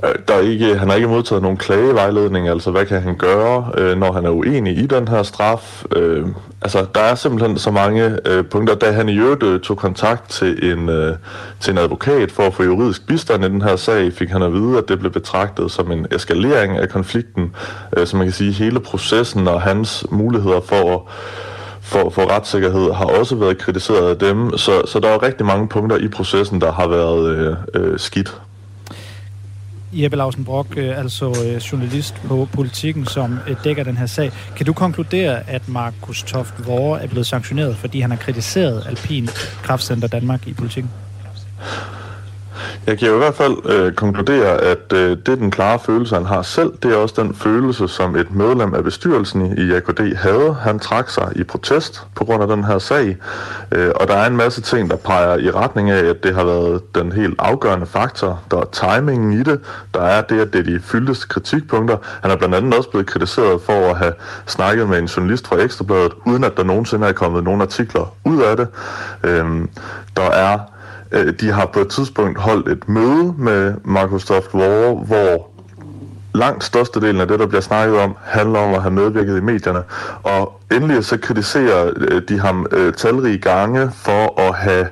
øh, der er ikke, han har ikke modtaget nogen klagevejledning, altså hvad kan han gøre, øh, når han er uenig i den her straf. Øh, altså der er simpelthen så mange øh, punkter. Da han i øvrigt øh, tog kontakt til en, øh, til en advokat for at få juridisk bistand i den her sag, fik han at vide, at det blev betragtet som en eskalering af konflikten. Øh, så man kan sige, hele processen og hans muligheder for at for, for retssikkerhed har også været kritiseret af dem, så, så der er rigtig mange punkter i processen, der har været øh, øh, skidt. Jeppe Lausen Brock, øh, altså øh, journalist på Politiken, som øh, dækker den her sag. Kan du konkludere, at Markus Toft Vore er blevet sanktioneret, fordi han har kritiseret Alpin Kraftcenter Danmark i Politiken? Jeg kan jo i hvert fald øh, konkludere, at øh, det er den klare følelse, han har selv. Det er også den følelse, som et medlem af bestyrelsen i AKD havde. Han trak sig i protest på grund af den her sag. Øh, og der er en masse ting, der peger i retning af, at det har været den helt afgørende faktor. Der er timingen i det. Der er det, at det er de fyldeste kritikpunkter. Han er blandt andet også blevet kritiseret for at have snakket med en journalist fra Ekstrabladet, uden at der nogensinde er kommet nogle artikler ud af det. Øh, der er Øh, de har på et tidspunkt holdt et møde med Markus Toft Vore, hvor langt størstedelen af det, der bliver snakket om, handler om at have medvirket i medierne. Og endelig så kritiserer øh, de ham øh, talrige gange for at have,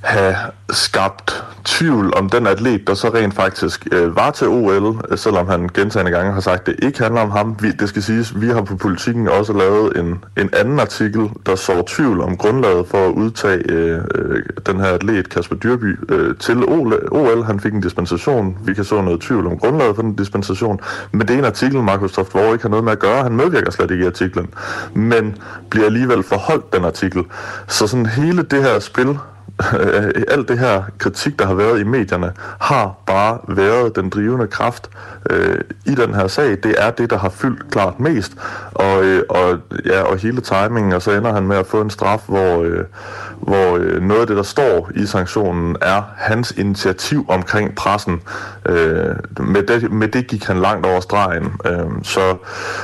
have skabt tvivl om den atlet, der så rent faktisk øh, var til OL, øh, selvom han gentagende gange har sagt, at det ikke handler om ham. Vi, det skal siges, vi har på politikken også lavet en, en anden artikel, der så tvivl om grundlaget for at udtage øh, øh, den her atlet, Kasper Dyrby, øh, til OL. OL. Han fik en dispensation. Vi kan så noget tvivl om grundlaget for den dispensation. Men det er en artikel, Markus Toft hvor ikke har noget med at gøre. Han medvirker slet ikke i artiklen. Men bliver alligevel forholdt den artikel. Så sådan hele det her spil [LAUGHS] alt det her kritik, der har været i medierne, har bare været den drivende kraft øh, i den her sag. Det er det, der har fyldt klart mest. Og, øh, og, ja, og hele timingen, og så ender han med at få en straf, hvor, øh, hvor øh, noget af det, der står i sanktionen, er hans initiativ omkring pressen. Øh, med, det, med det gik han langt over stregen. Øh, så,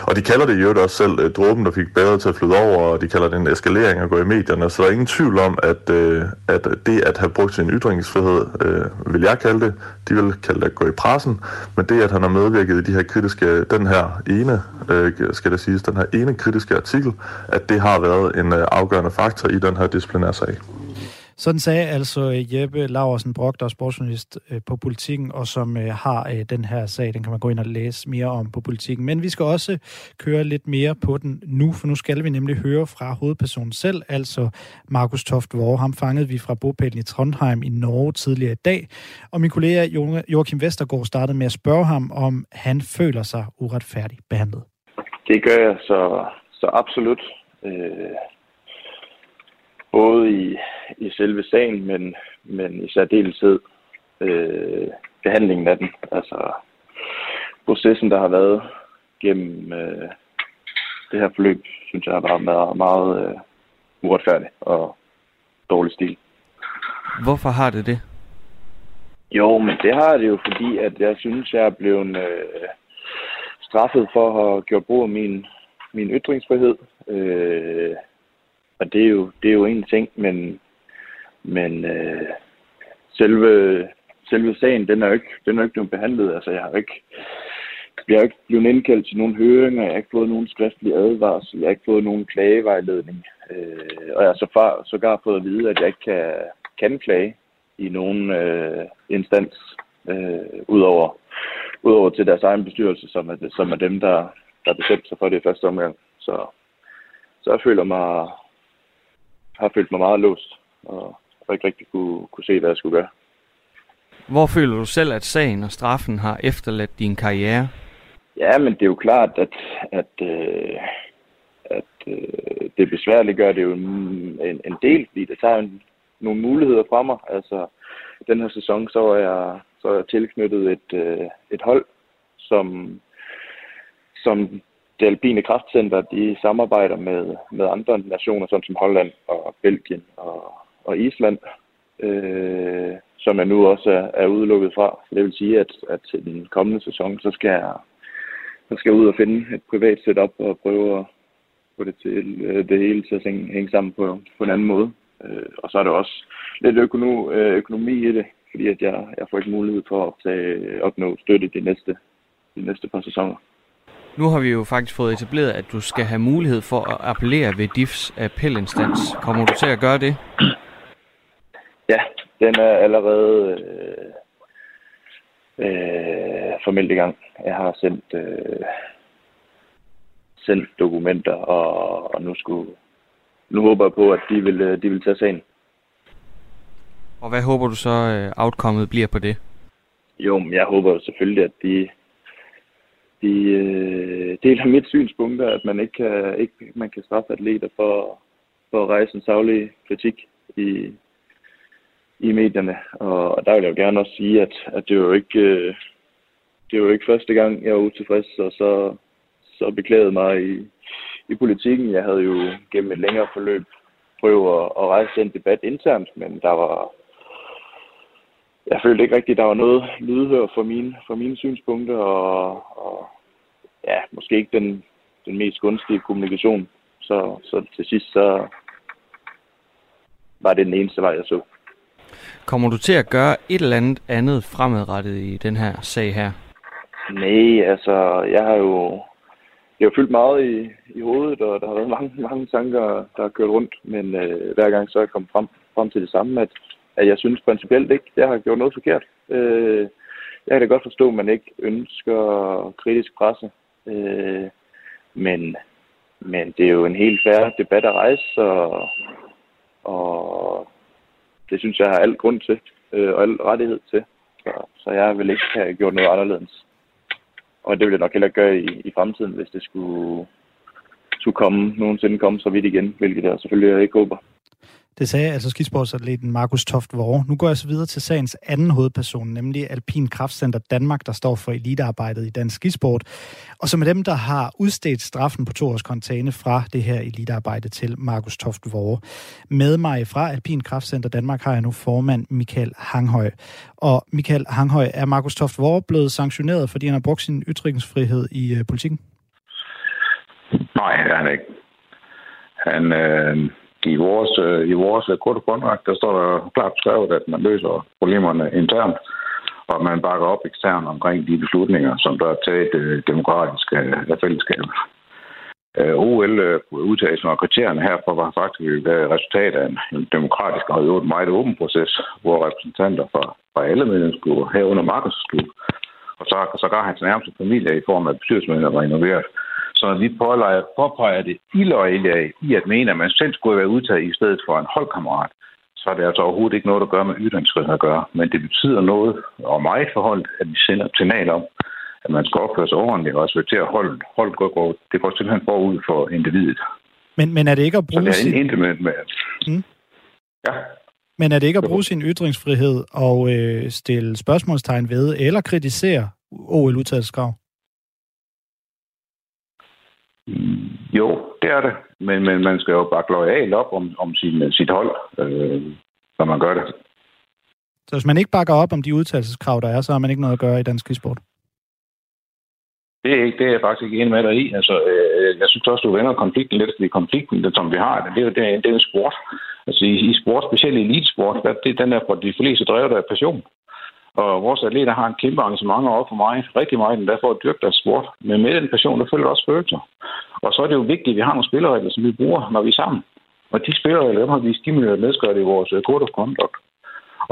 og de kalder det jo også selv øh, dråben, der fik bedre til at flyde over, og de kalder det en eskalering at gå i medierne. Så der er ingen tvivl om, at, øh, at at det at have brugt sin ytringsfrihed, øh, vil jeg kalde det, de vil kalde det at gå i pressen, men det at han har medvirket i de her kritiske, den her ene, øh, skal det siges, den her ene kritiske artikel, at det har været en øh, afgørende faktor i den her disciplinærsag. Sådan sagde altså øh, Jeppe Laversen Brock, der er sportsjournalist øh, på Politiken, og som øh, har den her sag. Den kan man gå ind og læse mere om på Politiken. Men vi skal også køre lidt mere på den nu, for nu skal vi nemlig høre fra hovedpersonen selv, altså Markus Toft Vore. Ham fangede vi fra bogpælen i Trondheim i Norge tidligere i dag. Og min kollega Joachim Vestergaard startede med at spørge ham, om han føler sig uretfærdigt behandlet. Det gør jeg så, så absolut. Øh både i, i selve sagen, men, men i særdeleshed øh, behandlingen af den. Altså processen, der har været gennem øh, det her forløb, synes jeg har været meget, meget øh, uretfærdig og dårlig stil. Hvorfor har det det? Jo, men det har det jo, fordi at jeg synes, jeg er blevet øh, straffet for at have gjort brug af min, min ytringsfrihed. Øh, og det er jo, det er jo en ting, men, men øh, selve, selve sagen, den er jo ikke, den er ikke blevet behandlet. Altså, jeg har ikke, jeg har ikke blevet indkaldt til nogen høringer, jeg har ikke fået nogen skriftlig advarsel, jeg har ikke fået nogen klagevejledning. Øh, og jeg har så far, sågar fået at vide, at jeg ikke kan, kan klage i nogen øh, instans, øh, udover, udover til deres egen bestyrelse, som er, som er dem, der, der bestemte sig for det i første omgang. Så, så jeg føler mig har følt mig meget låst, og, og ikke rigtig kunne, kunne se, hvad jeg skulle gøre. Hvor føler du selv, at sagen og straffen har efterladt din karriere? Ja, men det er jo klart, at, at, øh, at øh, det besværligt gør det jo en, en del, fordi det tager en, nogle muligheder fra mig. Altså, den her sæson, så er jeg, så er jeg tilknyttet et, øh, et hold, som, som det alpine kraftcenter, de samarbejder med, med andre nationer, sådan som Holland og Belgien og, og Island, øh, som jeg nu også er, er udelukket fra. Så det vil sige, at, at til den kommende sæson, så skal jeg, så skal jeg ud og finde et privat setup og prøve at få det, til, øh, det hele til at hænge, hænge sammen på, på en anden måde. Øh, og så er der også lidt økono, øh, økonomi i det, fordi at jeg, jeg får ikke mulighed for at optage, opnå støtte de næste, de næste par sæsoner. Nu har vi jo faktisk fået etableret, at du skal have mulighed for at appellere ved DIFs appelinstans. Kommer du til at gøre det? Ja, den er allerede øh, øh, formelt i gang. Jeg har sendt, øh, sendt dokumenter, og, og nu, skulle, nu håber jeg på, at de vil, øh, de vil tage sagen. Og hvad håber du så, øh, outcomeet bliver på det? Jo, men jeg håber selvfølgelig, at de de øh, deler mit synspunkt, at man ikke kan, ikke, man kan straffe atleter for, for at rejse en savlig kritik i, i medierne. Og der vil jeg jo gerne også sige, at, at det er jo ikke, øh, det er jo ikke første gang, jeg var utilfreds, og så, så beklagede mig i, i politikken. Jeg havde jo gennem et længere forløb prøvet at, at rejse en debat internt, men der var, jeg følte ikke rigtigt, at der var noget lydhør for mine, for mine synspunkter, og, og ja, måske ikke den, den mest gunstige kommunikation. Så, så til sidst, så var det den eneste vej, jeg så. Kommer du til at gøre et eller andet andet fremadrettet i den her sag her? Nej, altså, jeg har jo jeg har fyldt meget i, i hovedet, og der har været mange, mange tanker, der har kørt rundt, men øh, hver gang så er jeg kommet frem, frem til det samme, at at jeg synes principielt ikke, at jeg har gjort noget forkert. Øh, jeg kan da godt forstå, at man ikke ønsker kritisk presse, øh, men, men det er jo en helt færre debat at rejse, og, og det synes jeg har alt grund til, øh, og al rettighed til. Så, så jeg vil ikke have gjort noget anderledes. Og det vil jeg nok heller gøre i, i fremtiden, hvis det skulle, skulle komme, nogensinde komme så vidt igen, hvilket jeg selvfølgelig ikke håber. Det sagde altså skisportsatleten Markus Toft Vore. Nu går jeg så videre til sagens anden hovedperson, nemlig Alpin Kraftcenter Danmark, der står for elitearbejdet i dansk skisport, og som er dem, der har udstedt straffen på to års kontane fra det her elitearbejde til Markus Toft Vore. Med mig fra Alpin Kraftcenter Danmark har jeg nu formand Michael Hanghøj. Og Michael Hanghøj, er Markus Toft Vore blevet sanktioneret, fordi han har brugt sin ytringsfrihed i øh, politikken? Nej, det er han ikke. Han, øh, i vores, øh, i vores kort kontrakt, der står der klart beskrevet, at man løser problemerne internt, og man bakker op eksternt omkring de beslutninger, som der er taget øh, demokratisk af, af fællesskabet. Øh, OL-udtagelsen øh, og kriterierne herfor var faktisk et resultat af en, demokratisk og jo meget åben proces, hvor repræsentanter fra, fra alle medlemsklubber, herunder markedsklub, og så, så gar hans nærmeste familie i form af bestyrelsesmedlemmer var involveret. Så vi pålejer, påpeger det iløjelige i at mene, at man selv skulle være udtaget i stedet for en holdkammerat, så er det altså overhovedet ikke noget, der gør med ytringsfrihed at gøre. Men det betyder noget, og meget forholdt, at vi sender et signal om, at man skal opføre sig ordentligt og respektere holdet. Holdet går, går, det går simpelthen forud for individet. Men, men er det ikke at bruge så det er sin... med, med... Mm. Ja. Men er det ikke at bruge sin ytringsfrihed og øh, stille spørgsmålstegn ved eller kritisere OL-udtalelseskrav? Jo, det er det. Men, men man skal jo bare lojalt op om, om sin, sit hold, øh, når man gør det. Så hvis man ikke bakker op om de udtalelseskrav, der er, så har man ikke noget at gøre i dansk sport? Det er, ikke, det er jeg faktisk ikke enig med dig i. Altså, øh, jeg synes også, du vender konflikten lidt, fordi konflikten, det, som vi har, det, det, det, er, det er en sport. Altså i, i sport, specielt i elitesport, der, det er den der, hvor de fleste drevet af passion. Og vores atleter har en kæmpe engagement over for mig, rigtig meget, endda for at dyrke deres sport. Men med den passion, der følger også følelser. Og så er det jo vigtigt, at vi har nogle spilleregler, som vi bruger, når vi er sammen. Og de spilleregler, dem har vi stimuleret nedskrevet i vores øh, Code of Conduct.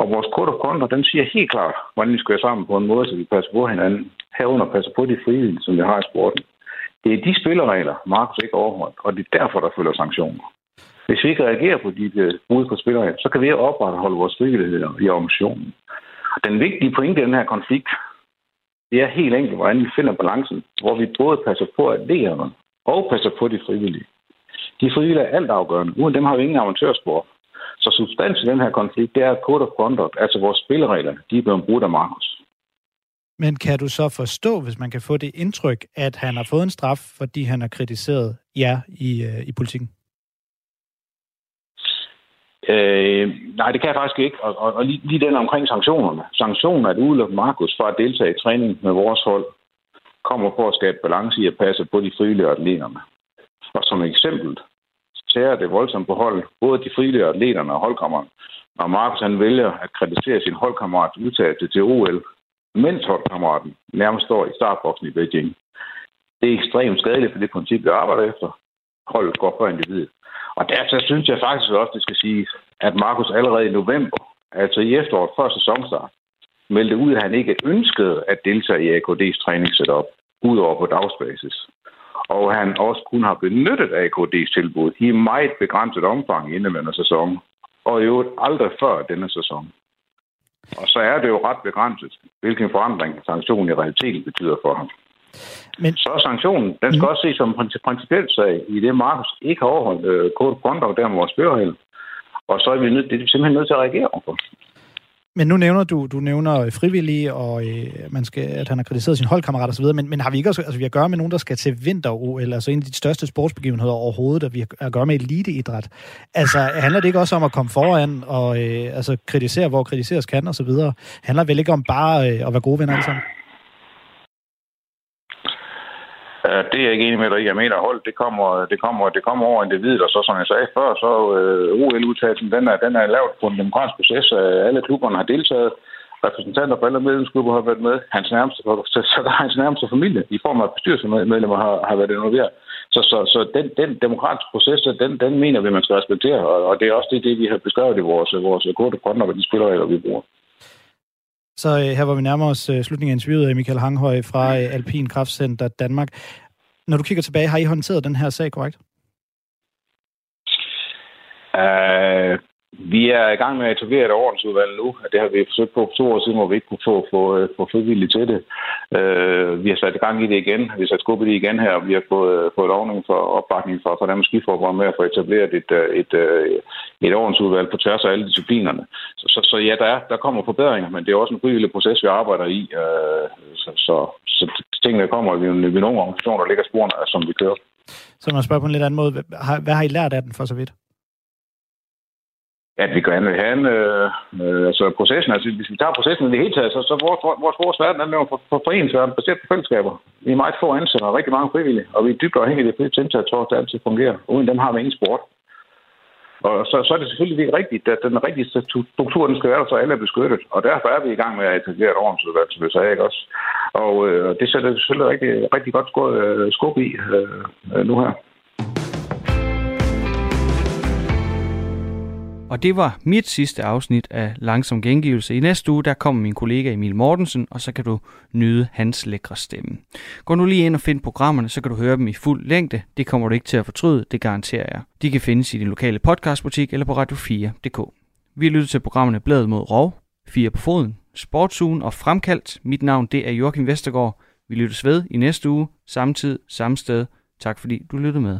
Og vores Code of Conduct, den siger helt klart, hvordan vi skal være sammen på en måde, så vi passer på hinanden. Herunder passer på de frivillige, som vi har i sporten. Det er de spilleregler, Markus ikke overholdt, og det er derfor, der følger sanktioner. Hvis vi ikke reagerer på de øh, brud på spilleregler, så kan vi opretholde vores frivillighed i organisationen. Den vigtige pointe i den her konflikt, det er helt enkelt, hvordan vi finder balancen, hvor vi både passer på atleterne og passer på de frivillige. De frivillige er altafgørende. Uden dem har vi ingen amatørspor. Så substans i den her konflikt, det er code of conduct, altså vores spilleregler, de er blevet brudt af Markus. Men kan du så forstå, hvis man kan få det indtryk, at han har fået en straf, fordi han har kritiseret jer i, øh, i politikken? Øh, nej, det kan jeg faktisk ikke. Og, og, og lige, lige den omkring sanktionerne. Sanktioner at udelukke Markus for at deltage i træning med vores hold, kommer på at skabe balance i at passe på de frivillige atleterne. Og som eksempel tager det voldsomt på hold, både de frivillige atleterne og holdkammeren. Når Markus han vælger at kritisere sin holdkammerats udtalelse til OL, mens holdkammeraten nærmest står i startboksen i Beijing. Det er ekstremt skadeligt for det princip, vi arbejder efter. Holdet går for individet. Og derfor synes jeg faktisk også, det skal sige, at Markus allerede i november, altså i efteråret før sæsonstart, meldte ud, at han ikke ønskede at deltage i AKD's træningssetup, udover på dagsbasis. Og han også kun har benyttet AKD's tilbud i meget begrænset omfang i indeværende sæson, og i øvrigt aldrig før denne sæson. Og så er det jo ret begrænset, hvilken forandring sanktionen i realiteten betyder for ham. Men... Så sanktionen, den skal mm. også ses som en principiel sag, i det Markus ikke har overholdt øh, kode conduct der med vores spørgehælde. Og så er vi, nød, det er simpelthen nødt til at reagere på. Men nu nævner du, du nævner frivillige, og øh, man skal, at han har kritiseret sin holdkammerat osv., men, men har vi ikke også, altså vi har at gøre med nogen, der skal til vinter-OL, altså en af de største sportsbegivenheder overhovedet, at vi har at gøre med eliteidræt. Altså handler det ikke også om at komme foran og øh, altså, kritisere, hvor kritiseres kan osv.? Handler vel ikke om bare øh, at være gode venner alle sammen? Øh, det er jeg ikke enig med dig i. Jeg mener, hold, det kommer, det kommer, det kommer over individet, og så som jeg sagde før, så øh, OL-udtagelsen, den er, den er lavet på en demokratisk proces. Øh, alle klubberne har deltaget. Repræsentanter fra alle medlemsklubber har været med. Hans nærmeste, så, så der er hans nærmeste familie i form af bestyrelsesmedlemmer har, har været involveret. Så, så, så den, den demokratiske proces, den, den mener vi, man skal respektere, og, og det er også det, det vi har beskrevet i vores, vores korte grønne og de spilleregler, vi bruger. Så øh, her hvor vi nærmer os øh, slutningen af interviewet af Michael Hanghøj fra øh, Alpin Kraftcenter Danmark. Når du kigger tilbage, har I håndteret den her sag korrekt? Uh, vi er i gang med at etablere et ordensudvalg nu. Det har vi forsøgt på for to år siden, hvor vi ikke kunne få, få, få frivilligt til det. Uh, vi har sat i gang i det igen. Vi har sat skub i det igen her, og vi har fået, fået lovning for opbakning fra, fra Danmarks Skiforbund med at få etableret et, øh, et, et, et ordensudvalg på tværs af alle disciplinerne. Så, så, så ja, der, er, der kommer forbedringer, men det er også en frivillig proces, vi arbejder i. Uh, så, så, så tingene kommer vi, vi nogle organisationer, der ligger sporene, som vi kører. Så når man spørger på en lidt anden måde. Hvad har I lært af den for så vidt? At vi gerne vil have en, øh, øh, altså processen, altså hvis vi tager processen i det hele taget, så, så vores, vores, vores verden er jo for, for foreningsverden baseret på fællesskaber. Vi er meget få ansatte og rigtig mange frivillige, og vi er dybt afhængige af det indsats, tiltaget, at det altid fungerer. Uden dem har vi ingen sport. Og så, så er det selvfølgelig rigtigt, at den rigtige struktur, den skal være der, så alle er beskyttet. Og derfor er vi i gang med at etablere et ordensudvalg, som jeg sagde, ikke også? Og øh, det sætter selvfølgelig rigtig, rigtig godt øh, skub i øh, øh nu her. Og det var mit sidste afsnit af Langsom Gengivelse. I næste uge, der kommer min kollega Emil Mortensen, og så kan du nyde hans lækre stemme. Gå nu lige ind og find programmerne, så kan du høre dem i fuld længde. Det kommer du ikke til at fortryde, det garanterer jeg. De kan findes i din lokale podcastbutik eller på radio4.dk. Vi lytter til programmerne Bladet mod Rov, Fire på Foden, Sportsugen og Fremkaldt. Mit navn det er Joachim Vestergaard. Vi lyttes ved i næste uge, samme tid, samme sted. Tak fordi du lyttede med.